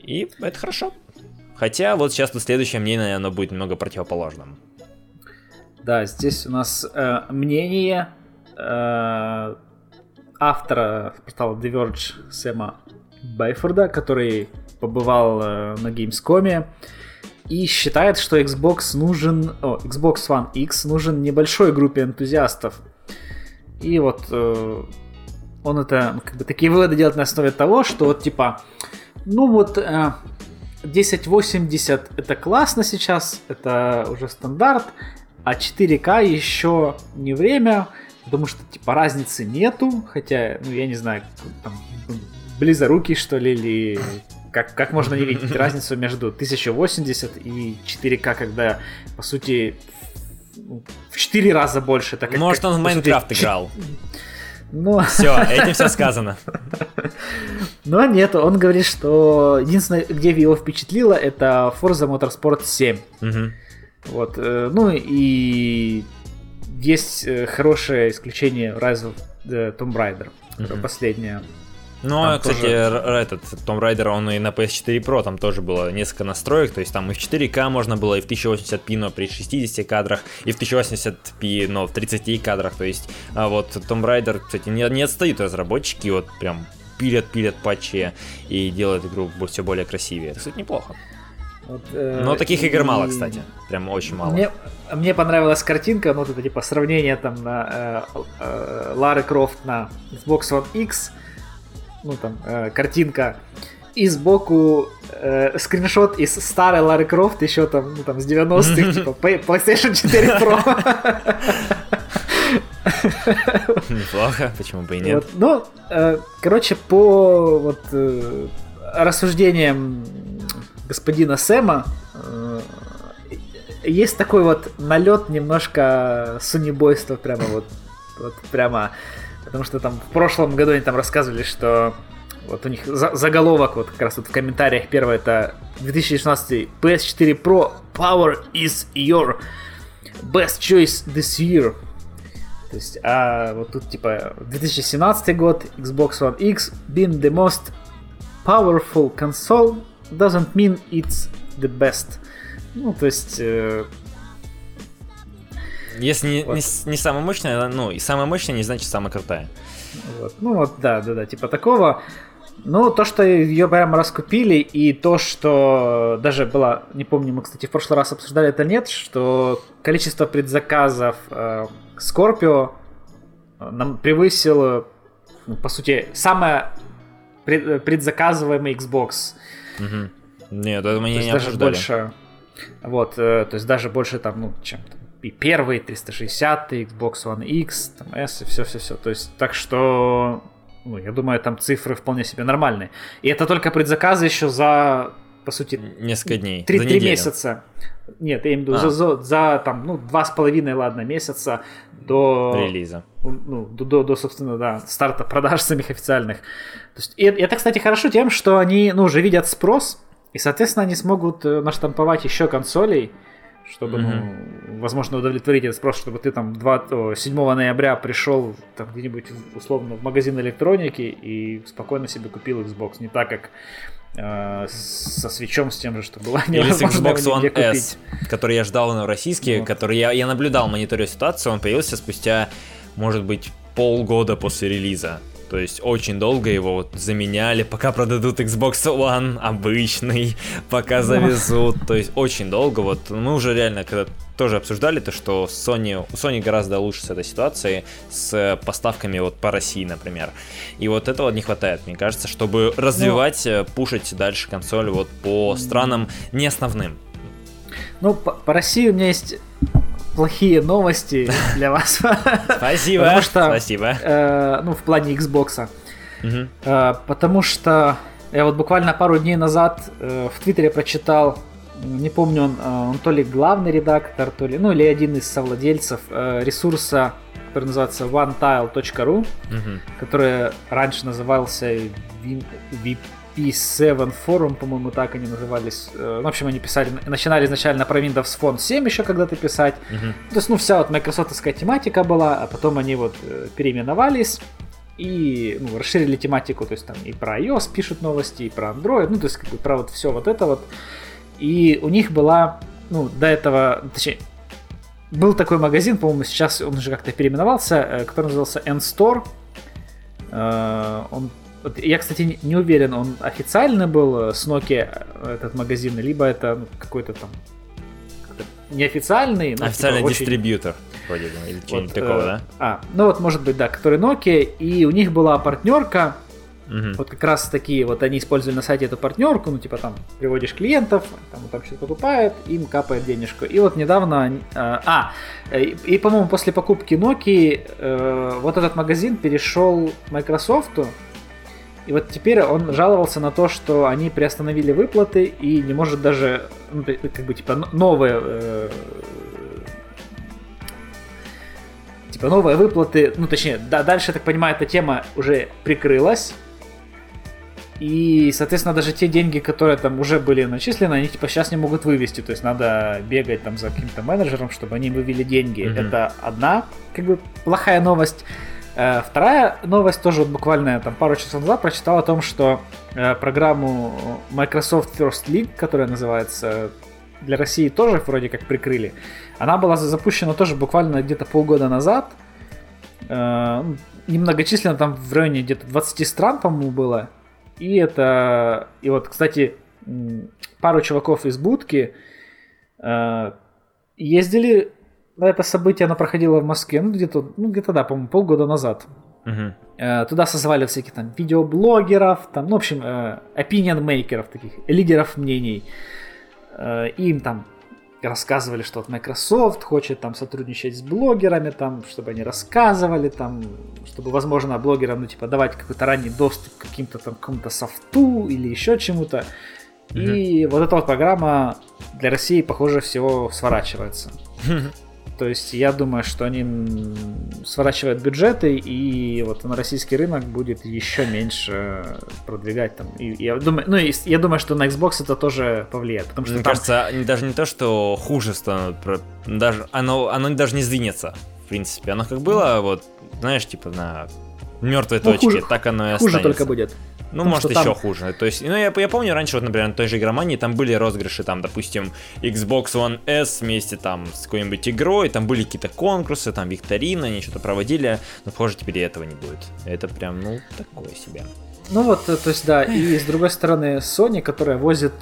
И это хорошо. Хотя вот сейчас следующее мнение, оно будет немного противоположным. Да, здесь у нас э, мнение э, автора портала The Verge Сэма Байфорда, который побывал э, на Gamescom и считает, что Xbox нужен, о, Xbox One X нужен небольшой группе энтузиастов. И вот э, он это, ну, как бы такие выводы делает на основе того, что вот типа, ну вот э, 1080 это классно сейчас, это уже стандарт, а 4К еще не время, потому что типа разницы нету, хотя, ну я не знаю, там близоруки что ли, или как, как можно не видеть разницу между 1080 и 4К, когда, по сути, в 4 раза больше. Так, Может, как, он в Майнкрафт сути, играл. Но... Все, этим все сказано. Но нет, он говорит, что единственное, где его впечатлило, это Forza Motorsport 7. Угу. Вот, э, ну и есть э, хорошее исключение Rise of the Tomb Raider, угу. последняя ну, там кстати, тоже... этот Том Райдер, он и на PS4 Pro там тоже было несколько настроек, то есть там и в 4К можно было, и в 1080p, но при 60 кадрах, и в 1080p, но в 30 кадрах, то есть а вот Том Райдер, кстати, не, не отстают разработчики, вот прям пилят-пилят патчи и делают игру все более красивее. Это, кстати, неплохо. Вот, э, Но таких игр и... мало, кстати. Прям очень мало. Мне, мне понравилась картинка, ну, это типа сравнение там на э, э, Лары Крофт на Xbox One X ну там, э, картинка, и сбоку э, скриншот из старой Лары Крофт, еще там, ну там, с 90-х, типа PlayStation 4 Pro. Неплохо, почему бы и нет. Вот, ну, э, короче, по вот э, рассуждениям господина Сэма, э, есть такой вот налет немножко сунибойства, прямо вот, вот прямо Потому что там в прошлом году они там рассказывали, что вот у них за заголовок вот как раз вот в комментариях первое это 2016 PS4 Pro Power is your best choice this year. То есть, а вот тут типа 2017 год Xbox One X being the most powerful console doesn't mean it's the best. Ну, то есть, э, если не, вот. не, не самая мощная, ну и самая мощная не значит самая крутая. Вот. Ну вот, да, да, да, типа такого. Ну, то, что ее прямо раскупили, и то, что даже было, не помню, мы, кстати, в прошлый раз обсуждали это нет, что количество предзаказов э, Scorpio э, нам превысило, ну, по сути, самое пред, предзаказываемый Xbox. Угу. Нет, это мы не, не даже обсуждали. больше, вот, э, то есть даже больше там, ну, чем и первый, 360, Xbox One X, там S и все-все-все. То есть, так что, ну, я думаю, там цифры вполне себе нормальные. И это только предзаказы еще за, по сути, несколько дней. Три, три месяца. Нет, я имею в виду а. за, за, за там, ну, два с половиной, ладно, месяца до релиза. Ну, до, до, до, собственно, да, старта продаж самих официальных. То есть, и, это, кстати, хорошо тем, что они, ну, уже видят спрос, и, соответственно, они смогут э, наштамповать еще консолей, чтобы, mm-hmm. ну, возможно, удовлетворить этот спрос, чтобы ты там 2, 7 ноября пришел там где-нибудь условно в магазин электроники и спокойно себе купил Xbox, не так как э, со свечом с тем же, что было Или с Xbox One S, который я ждал на российский, вот. который я, я наблюдал, мониторю ситуацию, он появился спустя, может быть, полгода после релиза. То есть очень долго его вот заменяли, пока продадут Xbox One обычный, пока завезут. То есть очень долго. Вот мы уже реально когда тоже обсуждали то, что Sony, у Sony гораздо лучше с этой ситуацией, с поставками вот по России, например. И вот этого не хватает, мне кажется, чтобы развивать, ну, пушить дальше консоль вот по странам не основным. Ну, по, по России у меня есть плохие новости для вас. Спасибо. Потому что, спасибо. Э, ну, в плане Xbox. Угу. Э, потому что я вот буквально пару дней назад э, в Твиттере прочитал, не помню, он, э, он то ли главный редактор, то ли, ну или один из совладельцев э, ресурса, который называется onetile.ru, угу. который раньше назывался VP7 Forum, по-моему, так они назывались. Э, в общем, они писали, начинали изначально про Windows Phone 7 еще когда-то писать. Угу. То есть, ну, вся вот майкрософтовская тематика была, а потом они вот э, переименовались и ну, расширили тематику, то есть там и про iOS пишут новости, и про Android, ну то есть как бы про вот все вот это вот. И у них была, ну до этого, точнее, был такой магазин, по-моему, сейчас он уже как-то переименовался, э, который назывался N-Store. Он, вот я, кстати, не уверен, он официально был с Nokia этот магазин, либо это ну, какой-то там неофициальный. Но, типа, Официальный типа, дистрибьютор. Вроде бы, или что-нибудь вот, такого, э, да? А, ну вот, может быть, да, который Nokia, и у них была партнерка, Угу. Вот как раз такие, вот они использовали на сайте эту партнерку, ну типа там приводишь клиентов, там, там что-то покупает, им капает денежку. И вот недавно, э, а, и, и по-моему после покупки Nokia э, вот этот магазин перешел к Microsoft, и вот теперь он жаловался на то, что они приостановили выплаты и не может даже, ну, как бы типа новые э, типа новые выплаты, ну точнее, да, дальше, я так понимаю, эта тема уже прикрылась. И, соответственно, даже те деньги, которые там уже были начислены, они типа сейчас не могут вывести. То есть надо бегать там за каким-то менеджером, чтобы они вывели деньги. Mm-hmm. Это одна, как бы, плохая новость. Э, вторая новость тоже вот буквально там пару часов назад прочитал о том, что э, программу Microsoft First League, которая называется для России тоже вроде как прикрыли. Она была запущена тоже буквально где-то полгода назад. Э, немногочисленно, там в районе где-то 20 стран, по-моему, было. И это... И вот, кстати, пару чуваков из будки ездили это событие, оно проходило в Москве, ну где-то, ну где-то да, по-моему, полгода назад. Э, туда созвали всяких там видеоблогеров, там, ну, в общем, э, opinion мейкеров таких, лидеров мнений. Э, им там рассказывали, что вот Microsoft хочет там сотрудничать с блогерами, там, чтобы они рассказывали, там, чтобы, возможно, блогерам, ну, типа, давать какой-то ранний доступ к каким-то там, какому-то софту или еще чему-то. Mm-hmm. И вот эта вот программа для России, похоже, всего сворачивается. То есть я думаю, что они сворачивают бюджеты, и вот на российский рынок будет еще меньше продвигать там. И я думаю, ну и я думаю, что на Xbox это тоже повлияет, потому что мне там... кажется, даже не то, что хуже станут, даже оно, оно даже не сдвинется, в принципе. Оно как было, вот, знаешь, типа на мертвой ну, точке, хуже, так оно и останется. Хуже только будет. Ну, Потому может, еще там... хуже. То есть, ну, я, я помню раньше, вот, например, на той же игромании там были розыгрыши, там, допустим, Xbox One S вместе там с какой-нибудь игрой, там были какие-то конкурсы, там, викторины, они что-то проводили, но, похоже, теперь и этого не будет. Это прям, ну, такое себе. Ну вот, то есть, да, и с другой стороны, Sony, которая возит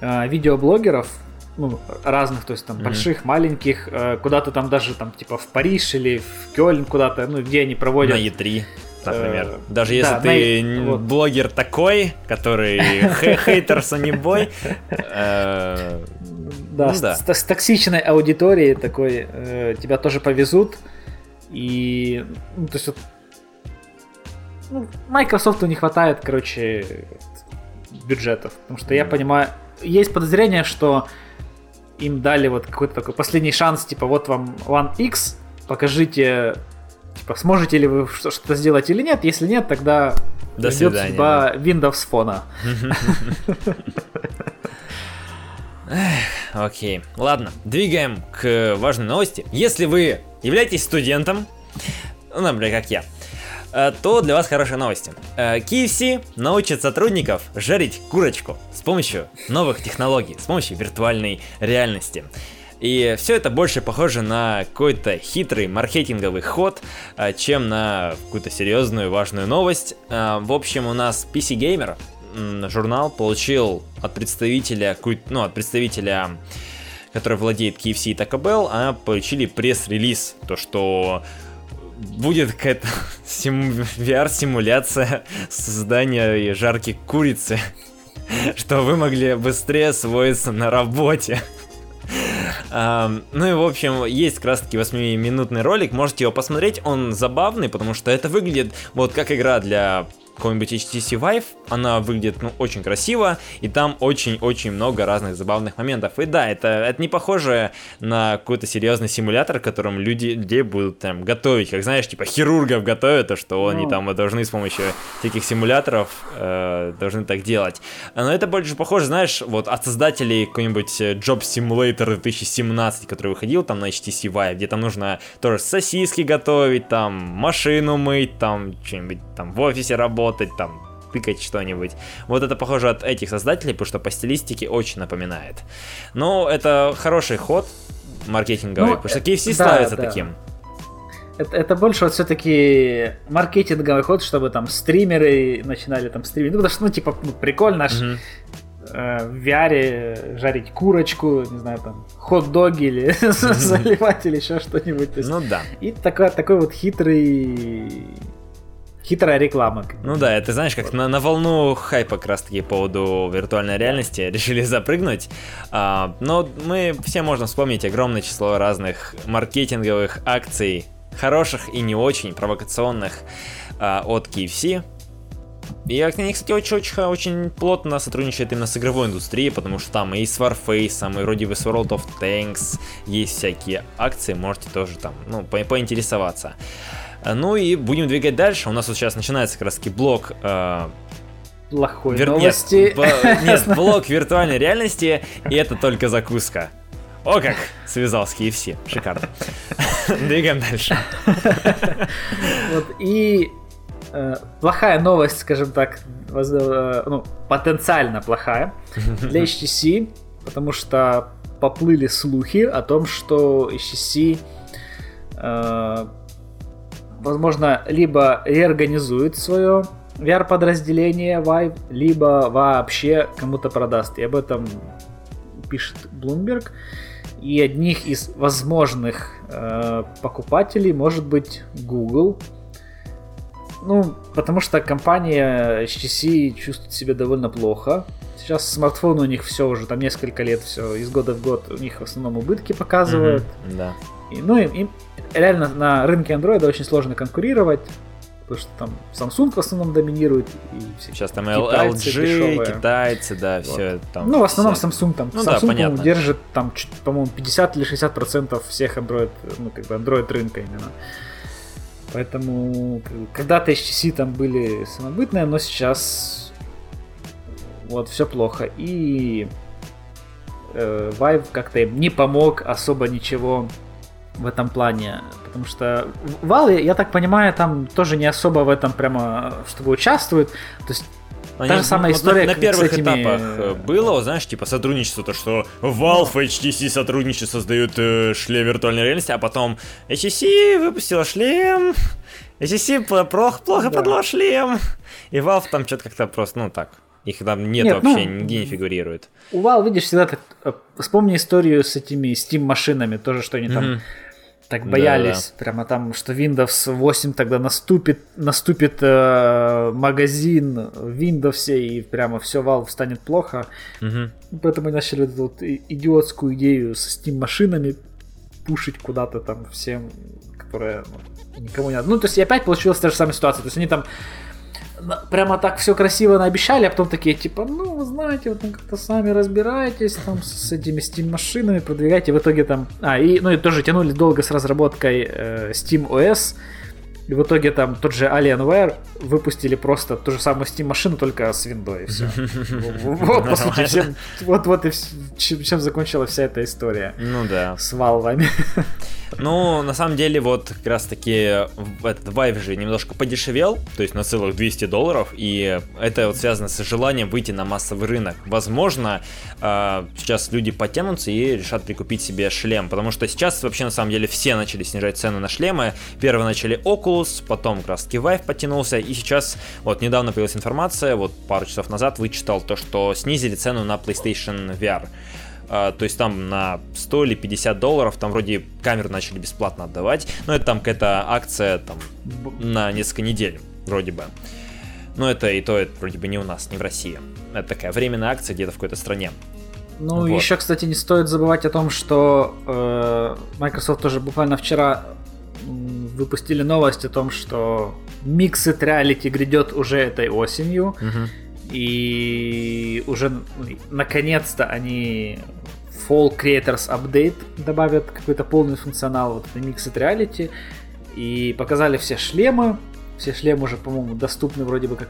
э, видеоблогеров, ну, разных, то есть там mm-hmm. больших, маленьких, э, куда-то там даже там типа в Париж или в Кёльн куда-то, ну, где они проводят... На E3 например. Э, Даже если да, ты на... вот. блогер такой, который хейтер Сонибой. Э, да, ну с токсичной аудиторией такой э, тебя тоже повезут. И, ну, то есть вот, ну, Microsoft не хватает, короче, бюджетов. Потому что я понимаю, есть подозрение, что им дали вот какой-то такой последний шанс, типа вот вам One X, покажите Типа, сможете ли вы что-то сделать или нет? Если нет, тогда До ждет свидания, судьба. Windows фона. Окей, ладно, двигаем к важной новости. Если вы являетесь студентом, ну, например, как я, э, то для вас хорошие новости. Э, KFC научит сотрудников жарить курочку с помощью новых технологий, с помощью виртуальной реальности. И все это больше похоже на какой-то хитрый маркетинговый ход, а, чем на какую-то серьезную важную новость. А, в общем, у нас PC Gamer журнал получил от представителя, ну, от представителя который владеет KFC и Taco Bell, а получили пресс-релиз, то что будет какая-то VR-симуляция создания жарки курицы, что вы могли быстрее освоиться на работе ну и, в общем, есть как раз таки 8-минутный ролик, можете его посмотреть, он забавный, потому что это выглядит вот как игра для какой-нибудь HTC Vive, она выглядит, ну, очень красиво, и там очень-очень много разных забавных моментов. И да, это, это не похоже на какой-то серьезный симулятор, которым люди, людей будут там готовить, как знаешь, типа хирургов готовят, то что они ну. там должны с помощью таких симуляторов э, должны так делать. Но это больше похоже, знаешь, вот от создателей какой-нибудь Job Simulator 2017, который выходил там на HTC Vive, где там нужно тоже сосиски готовить, там машину мыть, там что-нибудь там в офисе работать, там тыкать что-нибудь. Вот это похоже от этих создателей, потому что по стилистике очень напоминает. Но это хороший ход маркетинговый, ну, потому что KFC да, ставится да. таким. Это, это больше вот все-таки маркетинговый ход, чтобы там стримеры начинали там стримить. Ну, потому что, ну, типа, ну, прикольно ж угу. э, в VR жарить курочку, не знаю, там, хот-доги или заливать или еще что-нибудь. Ну да. И такой, такой вот хитрый хитрая реклама. Ну да, это знаешь, как на, на волну хайпа как раз таки по поводу виртуальной реальности решили запрыгнуть. А, но мы все можем вспомнить огромное число разных маркетинговых акций, хороших и не очень, провокационных а, от KFC. И они, кстати, очень, очень, очень плотно сотрудничают именно с игровой индустрией, потому что там и с Warface, и вроде бы с World of Tanks есть всякие акции, можете тоже там, ну, по поинтересоваться. Ну и будем двигать дальше. У нас вот сейчас начинается как раз таки блок э, плохой Вер... новости. Нет, нет, блок виртуальной реальности, и это только закуска. О как! Связал с KFC. Шикарно. Двигаем дальше. Вот, и э, плохая новость, скажем так, воз, э, ну, потенциально плохая для HTC, потому что поплыли слухи о том, что HTC э, возможно, либо реорганизует свое VR-подразделение Vive, либо вообще кому-то продаст. И об этом пишет Bloomberg. И одних из возможных э, покупателей может быть Google. Ну, потому что компания HTC чувствует себя довольно плохо. Сейчас смартфоны у них все уже там несколько лет, все из года в год у них в основном убытки показывают. Mm-hmm, да. И, ну, им, им реально на рынке Android очень сложно конкурировать, потому что там Samsung в основном доминирует. И все Сейчас там китайцы, LG, дешевые. китайцы, да, вот. все там. Ну, в основном все. Samsung там. Ну, Samsung, да, понятно. держит там, по-моему, 50 или 60 процентов всех Android, ну, как бы Android рынка именно. Поэтому когда-то HTC там были самобытные, но сейчас вот все плохо. И э, Vive как-то им не помог особо ничего в этом плане. Потому что Valve, я так понимаю, там тоже не особо в этом прямо, чтобы участвует. То есть они, Та же самая история, на, на первых этими... этапах э, было, знаешь, типа сотрудничество, то что Valve HTC сотрудничают, создают э, шлем виртуальной реальности, а потом HTC выпустила шлем, HTC плохо, плохо да. подла шлем, и Valve там что-то как-то просто, ну так, их там нет, нет вообще, ну, нигде не фигурирует. У Valve, видишь, всегда так... Э, вспомни историю с этими Steam-машинами, тоже, что они там mm-hmm так боялись, да, да. прямо там, что Windows 8 тогда наступит, наступит э, магазин в Windows и прямо все Valve станет плохо. Угу. Поэтому начали эту вот идиотскую идею со Steam машинами пушить куда-то там всем, которые ну, никому не надо. Ну, то есть и опять получилась та же самая ситуация. То есть они там прямо так все красиво наобещали, а потом такие, типа, ну, вы знаете, вот там как-то сами разбирайтесь там с этими Steam машинами, продвигайте, в итоге там, а, и, ну, и тоже тянули долго с разработкой э, Steam OS, и в итоге там тот же Alienware выпустили просто ту же самую Steam машину, только с Windows. Все. Вот, по сути, чем, вот, вот и чем закончилась вся эта история. Ну да. С валвами. Ну, на самом деле, вот как раз таки этот Vive же немножко подешевел, то есть на целых 200 долларов, и это вот связано с желанием выйти на массовый рынок. Возможно, а, сейчас люди потянутся и решат прикупить себе шлем, потому что сейчас вообще на самом деле все начали снижать цены на шлемы. Первые начали Oculus, потом как раз таки Vive потянулся, и сейчас вот недавно появилась информация, вот пару часов назад вычитал то, что снизили цену на PlayStation VR. А, то есть там на 100 или 50 долларов, там вроде камеры начали бесплатно отдавать, но это там какая-то акция там на несколько недель, вроде бы. Но это и то, это вроде бы не у нас, не в России. Это такая временная акция где-то в какой-то стране. Ну, вот. еще, кстати, не стоит забывать о том, что э, Microsoft тоже буквально вчера выпустили новость о том, что Mixed Reality грядет уже этой осенью. Мгм. И уже наконец-то они Fall Creators Update добавят какой-то полный функционал вот этой Mixed Reality. И показали все шлемы. Все шлемы уже, по-моему, доступны вроде бы как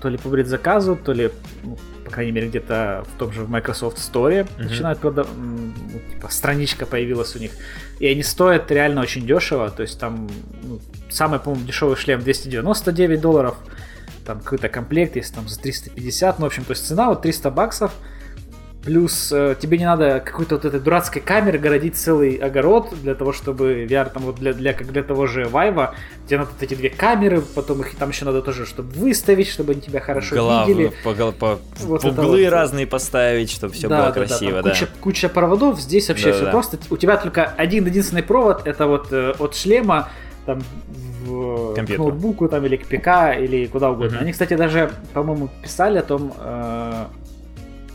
то ли по предзаказу, то ли, ну, по крайней мере, где-то в том же Microsoft Store Мгм. начинают прода- м, ну, типа, страничка появилась у них. И они стоят реально очень дешево. То есть там ну, самый, по-моему, дешевый шлем 299 долларов. Там какой-то комплект есть там за 350. Ну, в общем, то есть цена вот 300 баксов. Плюс э, тебе не надо какой-то вот этой дурацкой камеры городить целый огород для того, чтобы VR там вот для, для, как для того же Вайва, тебе надо вот эти две камеры, потом их там еще надо тоже, чтобы выставить, чтобы они тебя хорошо Глав- видели. по, по- Вот по углы вот. разные поставить, чтобы все Да, было да, да, красиво, там да. Куча, куча проводов, здесь вообще все Да-да-да. просто. У тебя только один единственный провод, это вот э, от шлема там в, к ноутбуку там или к ПК или куда угодно. Мгм. Они, кстати, даже, по-моему, писали о том, э,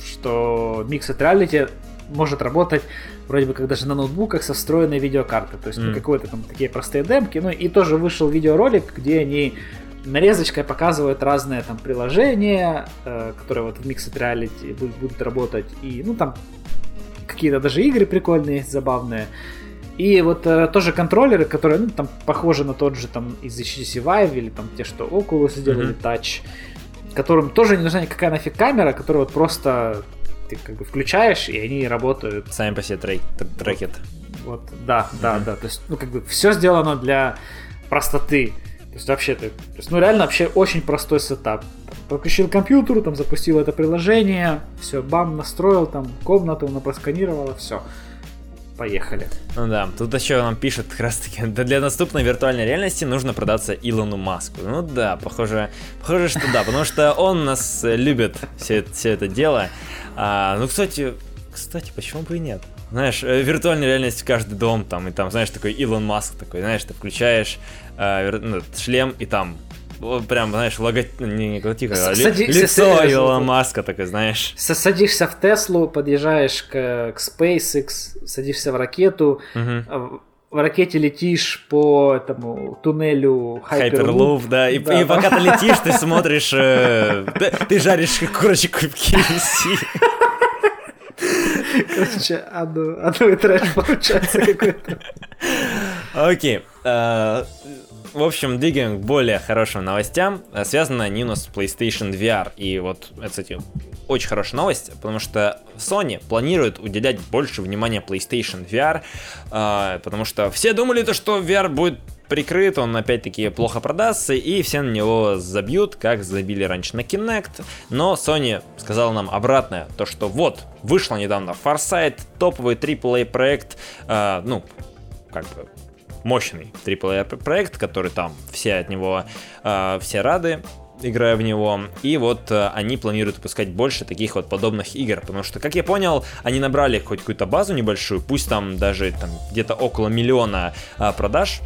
что Mixed Reality может работать вроде бы как даже на ноутбуках со встроенной видеокартой. То есть, ну, Мгм. какой-то там такие простые демки. Ну, и тоже вышел видеоролик, где они нарезочкой показывают разные там приложения, э, которые вот в Mixed Reality будут, будут работать. И, ну, там какие-то даже игры прикольные забавные. И вот э, тоже контроллеры, которые, ну, там, похожи на тот же, там, из HTC Vive, или там те, что Oculus сделали, Мгм. Touch, которым тоже не нужна никакая нафиг камера, которые вот просто ты как бы включаешь, и они работают Сами по себе трек, тр- трекет. вот, да, да, Мгм. да. То есть, ну, как бы все сделано для простоты. То есть, вообще, ты, то есть, ну, реально, вообще очень простой сетап. Подключил к компьютеру, там, запустил это приложение, все, бам, настроил, там, комнату, она просканировала, все. Поехали. Ну да, тут еще нам пишут как раз таки, да для доступной виртуальной реальности нужно продаться Илону Маску. Ну да, похоже, похоже, что да, потому что он нас любит все, все это дело. А, ну, кстати, кстати, почему бы и нет? Знаешь, э, виртуальная реальность в каждый дом, там, и там, знаешь, такой Илон Маск такой, знаешь, ты включаешь э, ну, шлем, и там прям, знаешь, логотип, не, логотип, а Сади- лицо садишься, Илона. Маска такой, знаешь. Садишься в Теслу, подъезжаешь к, к SpaceX, садишься в ракету, а в ракете летишь по этому туннелю Hyperloop. Хайперлуп, да. И, Да, и да. пока ты летишь, ты смотришь, э, ты, ты жаришь курочек в KFC. Короче, одно, одно и трэш получается какой-то. Окей. э, В общем, двигаем к более хорошим новостям. Э, Связаны они у нас с PlayStation VR. И вот, кстати, очень хорошая новость, потому что Sony планирует уделять больше внимания PlayStation VR, э, потому что все думали, то, что VR будет прикрыт, он опять-таки плохо продастся, и все на него забьют, как забили раньше на Kinect. Но Sony сказала нам обратное, то что вот, вышло недавно Farsight, топовый AAA проект, э, ну, как бы мощный AAA проект, который там все от него, э, все рады, играя в него. И вот э, они планируют выпускать больше таких вот подобных игр, потому что, как я понял, они набрали хоть какую-то базу небольшую, пусть там даже там где-то около миллиона э, продаж,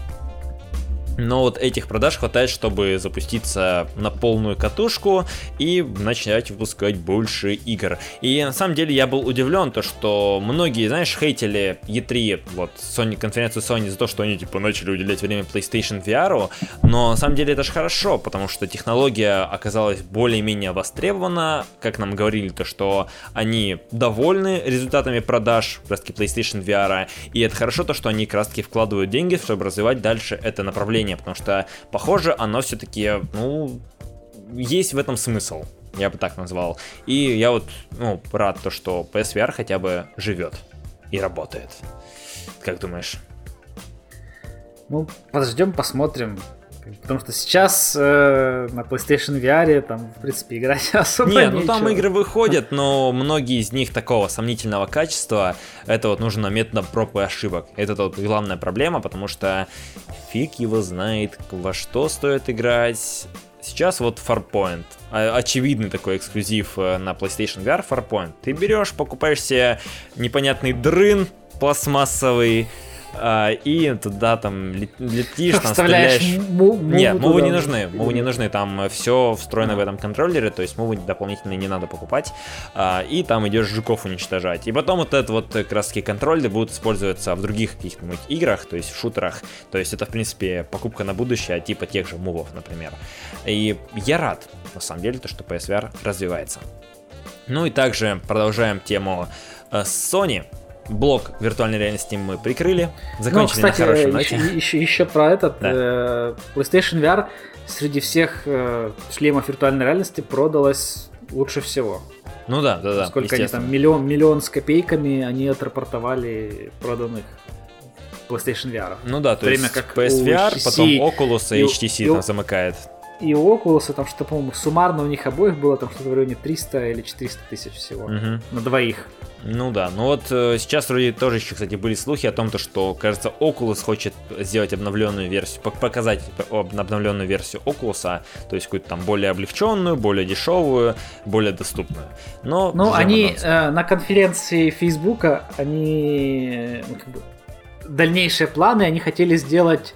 но вот этих продаж хватает, чтобы запуститься на полную катушку и начать выпускать больше игр. И на самом деле я был удивлен, то что многие, знаешь, хейтили E3, вот Sony, конференцию Sony за то, что они типа начали уделять время PlayStation VR, но на самом деле это же хорошо, потому что технология оказалась более-менее востребована, как нам говорили, то что они довольны результатами продаж как раз PlayStation VR, и это хорошо то, что они как раз вкладывают деньги, чтобы развивать дальше это направление, потому что, похоже, оно все-таки, ну, есть в этом смысл, я бы так назвал. И я вот, ну, рад то, что PSVR хотя бы живет и работает. Как думаешь? Ну, подождем, посмотрим. Потому что сейчас э, на PlayStation VR там, в принципе, играть особо Не, ну там нечего. игры выходят, но многие из них такого сомнительного качества. Это вот нужно методом проб и ошибок. Это вот главная проблема, потому что фиг его знает, во что стоит играть. Сейчас вот Farpoint. А- Очевидный такой эксклюзив э, на PlayStation VR Farpoint. Ты берешь, покупаешь себе непонятный дрын пластмассовый, и туда там летишь, там стреляешь. Нет, мувы не нужны. Мувы не нужны. Там все встроено в этом контроллере, то есть мувы дополнительные не надо покупать. А, и там идешь жуков уничтожать. И потом вот этот вот как раз таки контроллеры будут использоваться в других каких-нибудь играх, то есть в шутерах. То есть это, в принципе, покупка на будущее, типа тех же мувов, например. И я рад, на самом деле, то, что PSVR развивается. Ну и также продолжаем тему э, Sony блок виртуальной реальности мы прикрыли. Закончили ну, кстати, на хорошем ноте. Еще, еще, еще про этот да. э, PlayStation VR среди всех э, шлемов виртуальной реальности продалось лучше всего. Ну да, да, да. Сколько они там, миллион, миллион с копейками они отрапортовали проданных PlayStation VR. Ну да, то время есть как PSVR, HTC, потом Oculus и HTC и, там замыкает. И у Oculus там что, по-моему, суммарно у них обоих было там что-то в районе 300 или 400 тысяч всего. Угу. На двоих. Ну да, ну вот э, сейчас вроде тоже еще, кстати, были слухи о том, то, что, кажется, Oculus хочет сделать обновленную версию, показать обновленную версию Oculus, то есть какую-то там более облегченную, более дешевую, более доступную. Но ну, они э, на конференции Facebook, они ну, как бы, дальнейшие планы, они хотели сделать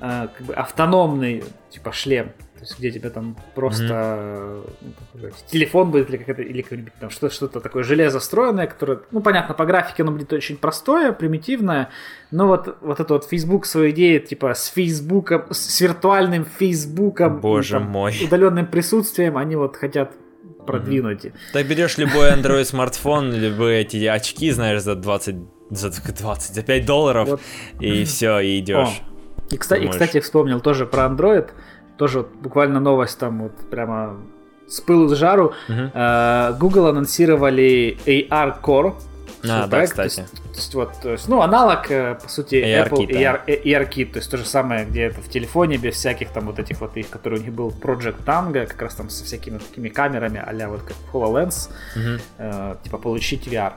э, как бы автономный типа шлем то есть где тебе там просто mm-hmm. ну, телефон будет или как-то или какое-нибудь там что-то, что-то такое железо встроенное, которое, ну понятно, по графике оно будет очень простое, примитивное, но вот, вот это вот Facebook свою идею, типа с Фейсбуком, с виртуальным Фейсбуком, Боже там, мой. удаленным присутствием, они вот хотят продвинуть. Mm-hmm. Так берешь любой Android смартфон, либо эти очки, знаешь, за 20, за 20, за 5 долларов, вот. и все, и идешь. И, кстати, и, кстати, вспомнил тоже про Android тоже вот буквально новость там вот прямо с пылу с жару. Uh-huh. Google анонсировали AR Core. А, да, кстати. То есть, то есть, вот, то есть, ну, аналог, э, по сути, Apple AR, AR-Kit, то есть то же самое, где это в телефоне, без всяких там вот этих вот их, которые у них был Project Tango, как раз там со всякими такими камерами, а вот как HoloLens, uh-huh. э, типа получить VR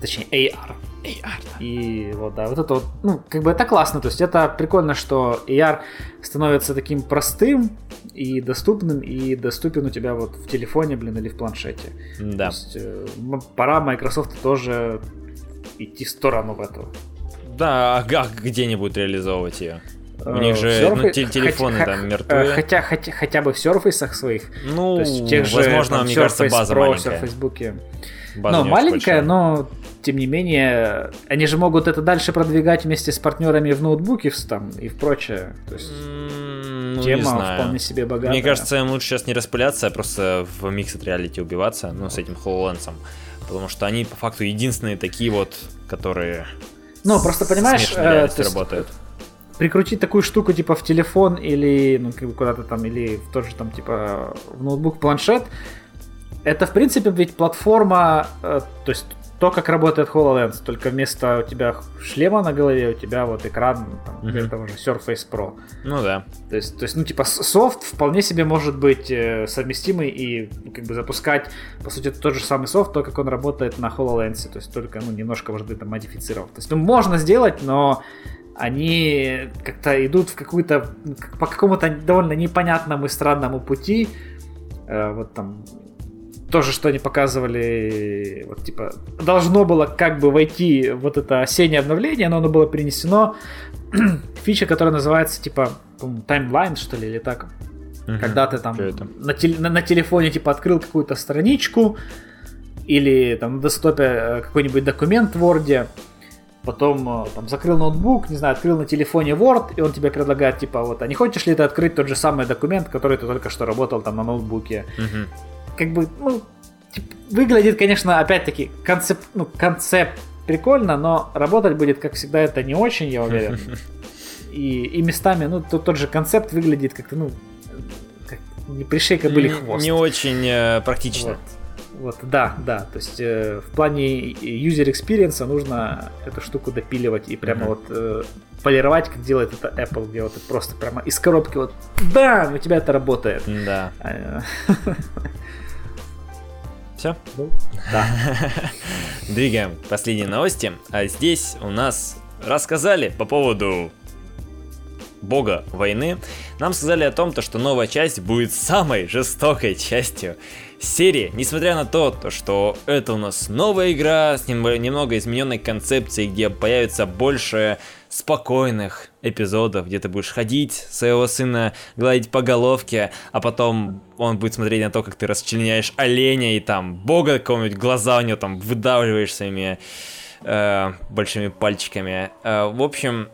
точнее AR. AR, да. И вот, да, вот это вот, ну, как бы это классно, то есть это прикольно, что AR становится таким простым и доступным, и доступен у тебя вот в телефоне, блин, или в планшете. Да. То есть э, пора Microsoft тоже идти в сторону в эту. Да, а где-нибудь реализовывать ее? У них же Surface, ну, те, телефоны хотя, там мертвые. Э, хотя, хотя, хотя бы в Surface своих. Ну, то есть, тех возможно, же, там, мне Surface кажется, база Pro, маленькая. Surface База ну, маленькая, но тем не менее, они же могут это дальше продвигать вместе с партнерами в ноутбуке там, и в прочее. То есть ну, тема вполне себе богатая. Мне кажется, им лучше сейчас не распыляться, а просто в Mixed Reality убиваться, ну, с этим HoloLens. Потому что они, по факту, единственные такие вот, которые ну, просто понимаешь, э, работают. Прикрутить такую штуку типа в телефон или ну, куда-то там, или в тот же там типа в ноутбук, планшет, это в принципе ведь платформа, э, то есть то, как работает HoloLens, только вместо у тебя шлема на голове у тебя вот экран там, mm-hmm. того же Surface Pro. Ну да. То есть, то есть, ну типа софт вполне себе может быть э, совместимый и ну, как бы запускать, по сути, тот же самый софт, то, как он работает на HoloLens, то есть только, ну, немножко, может быть, там модифицировав. То есть, ну, можно сделать, но они как-то идут в какую-то, по какому-то довольно непонятному и странному пути. Э, вот там тоже, что они показывали, вот типа, должно было как бы войти вот это осеннее обновление, но оно было перенесено. Фича, которая называется, типа, таймлайн, что ли, или так. Угу. Когда ты там на, тел- на, на телефоне, типа, открыл какую-то страничку, или там на десктопе э, какой-нибудь документ в Word, потом э, там закрыл ноутбук, не знаю, открыл на телефоне Word, и он тебе предлагает, типа, вот, а не хочешь ли ты открыть тот же самый документ, который ты только что работал там на ноутбуке? Угу как бы, ну, типа, выглядит, конечно, опять-таки, концепт, ну, концепт прикольно, но работать будет, как всегда, это не очень, я уверен. И, и местами, ну, тот, тот же концепт выглядит как-то, ну, как не пришейка были хвост. Не очень э, практично. Вот. вот, да, да. То есть э, в плане user experience нужно эту штуку допиливать и прямо mm-hmm. вот э, полировать, как делает это Apple, где вот просто прямо из коробки вот, да, у тебя это работает. Да. Все? Ну, да. Двигаем последние новости. А здесь у нас рассказали по поводу бога войны, нам сказали о том, то, что новая часть будет самой жестокой частью серии, несмотря на то, что это у нас новая игра с немного измененной концепцией, где появится больше спокойных эпизодов, где ты будешь ходить, своего сына гладить по головке, а потом он будет смотреть на то, как ты расчленяешь оленя и там бога какого-нибудь, глаза у него там выдавливаешь своими э, большими пальчиками. Э, в общем,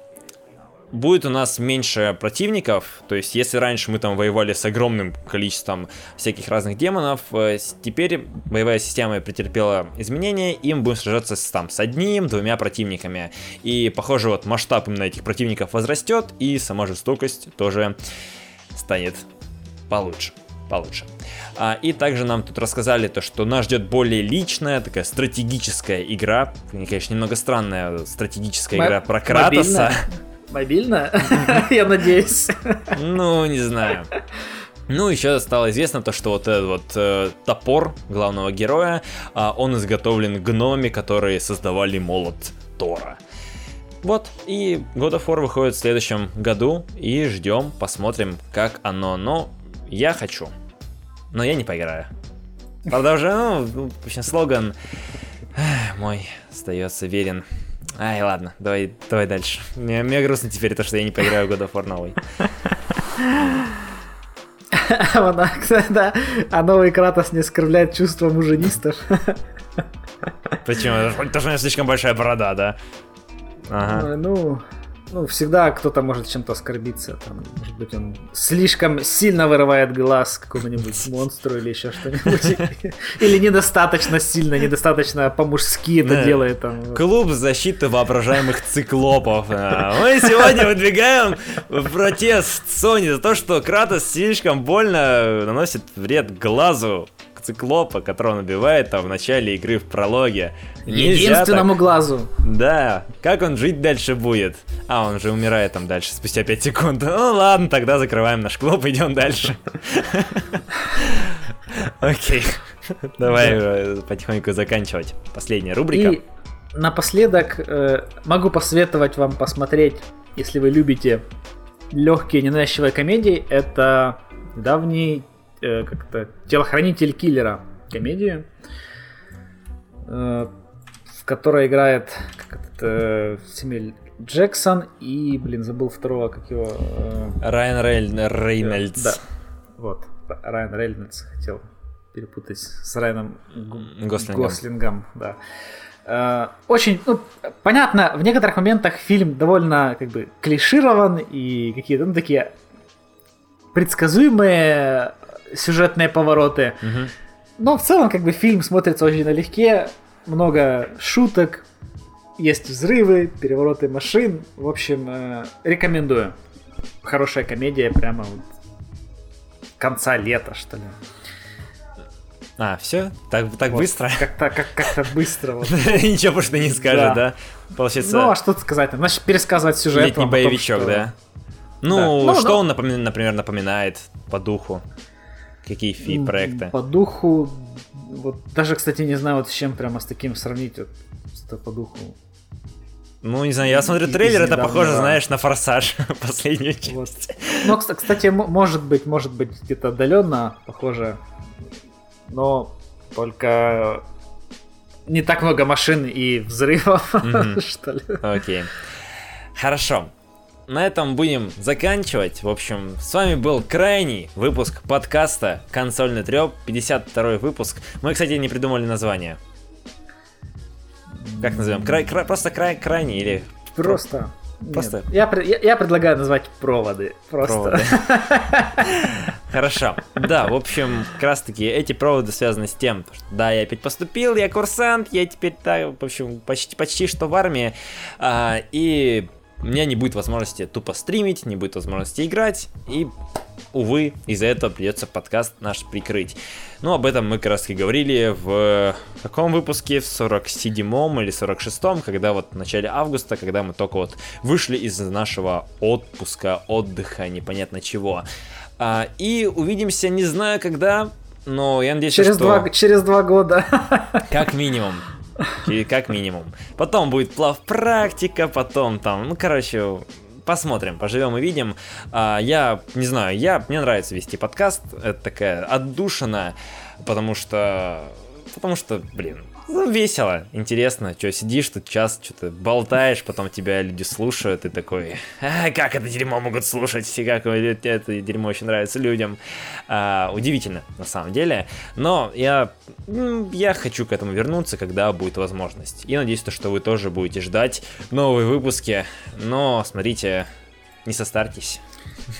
будет у нас меньше противников, то есть если раньше мы там воевали с огромным количеством всяких разных демонов, э, теперь боевая система претерпела изменения, и мы будем сражаться с, там, с одним, двумя противниками. И похоже вот масштаб именно этих противников возрастет, и сама жестокость тоже станет получше. Получше. А, и также нам тут рассказали то, что нас ждет более личная, такая стратегическая игра. Конечно, немного странная стратегическая игра про Кратоса. Мобильно? Я надеюсь. Ну, не знаю. Ну, еще стало известно то, что вот этот вот э, топор главного героя, э, он изготовлен гноми, которые создавали молот Тора. Вот, и God of War выходит в следующем году, и ждем, посмотрим, как оно. Но я хочу, но я не поиграю. Уже, ну, в общем, слоган мой остается верен Ай, ладно, давай, давай дальше. Мне, мне грустно теперь то, что я не поиграю в God of War новый. да, а новый Кратос не оскорбляет чувства муженистов. Почему? Потому что у меня слишком большая борода, да? Ага. Ну, ну, всегда кто-то может чем-то оскорбиться. Там, может быть, он слишком сильно вырывает глаз какому-нибудь монстру или еще что-нибудь. Или недостаточно сильно, недостаточно по-мужски это делает. Там. Клуб защиты воображаемых циклопов. А, мы сегодня выдвигаем протест Sony за то, что Кратос слишком больно наносит вред глазу циклопа, которого он убивает там в начале игры в прологе. Единственному так... глазу. Да, как он жить дальше будет? А, он же умирает там дальше, спустя 5 секунд. Ну ладно, тогда закрываем наш клуб, идем дальше. Окей, давай э, потихоньку заканчивать. Последняя рубрика. И напоследок э, могу посоветовать вам посмотреть, если вы любите легкие ненавязчивые комедии, это давний э, как-то телохранитель киллера комедию, э, в которой играет как это, Семель Джексон и, блин, забыл второго, как его... Э, Райан Рейль... Рейнольдс. Да, вот, Райан Рейнольдс хотел перепутать с Райаном Гослингом. Гослингом да. Очень, ну, понятно, в некоторых моментах фильм довольно как бы клиширован и какие-то, ну, такие предсказуемые сюжетные повороты. Угу. Но в целом, как бы, фильм смотрится очень налегке, много шуток, есть взрывы, перевороты машин. В общем, э, рекомендую. Хорошая комедия прямо вот конца лета, что ли. А, все? Так, так вот, быстро? Как-то как, как быстро. Вот. Ничего больше не скажет, да. Получается... Ну, а что сказать? Значит, пересказывать сюжет. Летний боевичок, что... да? Ну, да. что ну, он, например, напоминает по духу? Какие фи проекты? По духу, вот даже, кстати, не знаю, вот с чем прямо с таким сравнить, вот, что по духу. Ну, не знаю, я смотрю трейлер, это похоже, знаешь, на форсаж последнюю часть. Вот. Ну, кстати, может быть, может быть, где-то отдаленно похоже, но только не так много машин и взрывов, что ли. Окей. Хорошо на этом будем заканчивать. В общем, с вами был крайний выпуск подкаста «Консольный треп», 52 выпуск. Мы, кстати, не придумали название. Как назовем? Край, край, просто край, крайний или... Просто... Просто... я, я, я предлагаю назвать проводы. Просто. Проводы. Хорошо. Да, в общем, как раз таки эти проводы связаны с тем, что да, я опять поступил, я курсант, я теперь так, в общем, почти, почти что в армии. А, и у меня не будет возможности тупо стримить, не будет возможности играть, и, увы, из-за этого придется подкаст наш прикрыть. Ну, об этом мы как раз и говорили в каком выпуске, в 47-м или 46-м, когда вот в начале августа, когда мы только вот вышли из нашего отпуска, отдыха, непонятно чего. А, и увидимся, не знаю когда, но я надеюсь, через что... Два, через два года. Как минимум. Как минимум. Потом будет плав практика, потом там, ну, короче, посмотрим, поживем и видим. А, я не знаю, я, мне нравится вести подкаст, это такая отдушина, потому что, потому что, блин, ну, весело, интересно, что сидишь тут час, что-то болтаешь, потом тебя люди слушают, и такой, а, как это дерьмо могут слушать, и как это дерьмо очень нравится людям. А, удивительно, на самом деле, но я, я хочу к этому вернуться, когда будет возможность. И надеюсь, то, что вы тоже будете ждать новые выпуски, но смотрите, не состарьтесь.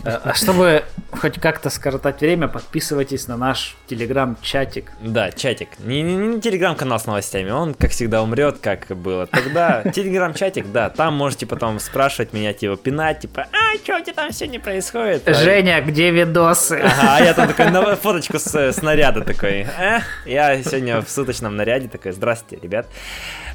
Э, а чтобы хоть как-то скоротать время, подписывайтесь на наш телеграм-чатик. Да, чатик. Не, не, не телеграм-канал с новостями, он, как всегда, умрет, как было тогда. Телеграм-чатик, да, там можете потом спрашивать меня, типа, пинать, типа, а, что у тебя там сегодня происходит? Женя, где видосы? Ага, а я там такой, на фоточку с снаряда такой, э, я сегодня в суточном наряде такой, здравствуйте, ребят.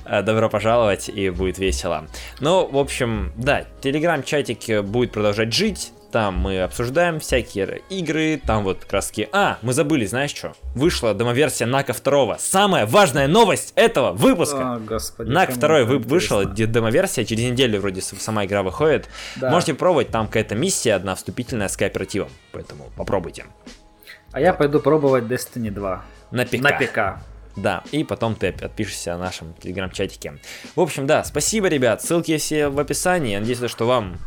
Э, добро пожаловать, и будет весело. Ну, в общем, да, телеграм-чатик будет продолжать жить, там мы обсуждаем всякие игры, там вот краски. А, мы забыли, знаешь что? Вышла демоверсия Нака 2. Самая важная новость этого выпуска. О, господи. Нак 2 вы, вышла демоверсия, через неделю вроде сама игра выходит. Да. Можете пробовать, там какая-то миссия одна вступительная с кооперативом, поэтому попробуйте. А я пойду пробовать Destiny 2. На ПК. На ПК. Да, и потом ты отпишешься о нашем телеграм-чатике. В общем, да, спасибо, ребят. Ссылки все в описании. Надеюсь, что вам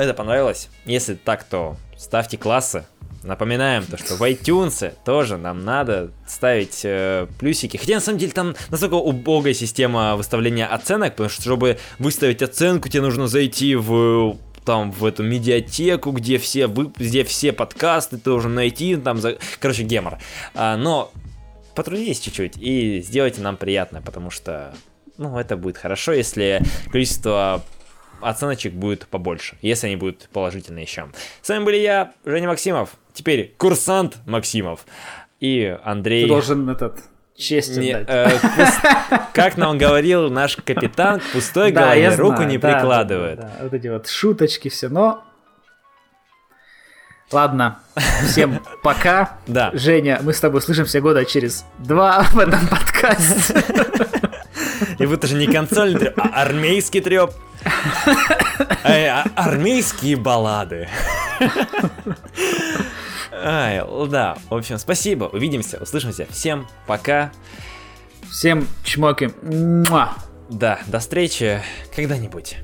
это понравилось. Если так, то ставьте классы. Напоминаем то, что в iTunes тоже нам надо ставить э, плюсики. Хотя на самом деле там настолько убогая система выставления оценок, потому что чтобы выставить оценку, тебе нужно зайти в там в эту медиатеку, где все, вы, где все подкасты ты должен найти, там, за... короче, гемор. А, но потрудитесь чуть-чуть и сделайте нам приятно, потому что, ну, это будет хорошо, если количество оценочек будет побольше, если они будут положительные еще. С вами были я, Женя Максимов, теперь курсант Максимов и Андрей... Ты должен этот честь не, э, Как нам говорил наш капитан, к пустой да, голове руку знаю, не да, прикладывает. Да, да, вот эти вот шуточки все, но... Ладно, всем пока. Да. Женя, мы с тобой слышимся года через два в этом подкасте. И вот же не консольный треп, а армейский треп. Э, а, армейские баллады. Ай, да, в общем, спасибо, увидимся, услышимся. Всем пока. Всем чмоки. Да, до встречи когда-нибудь.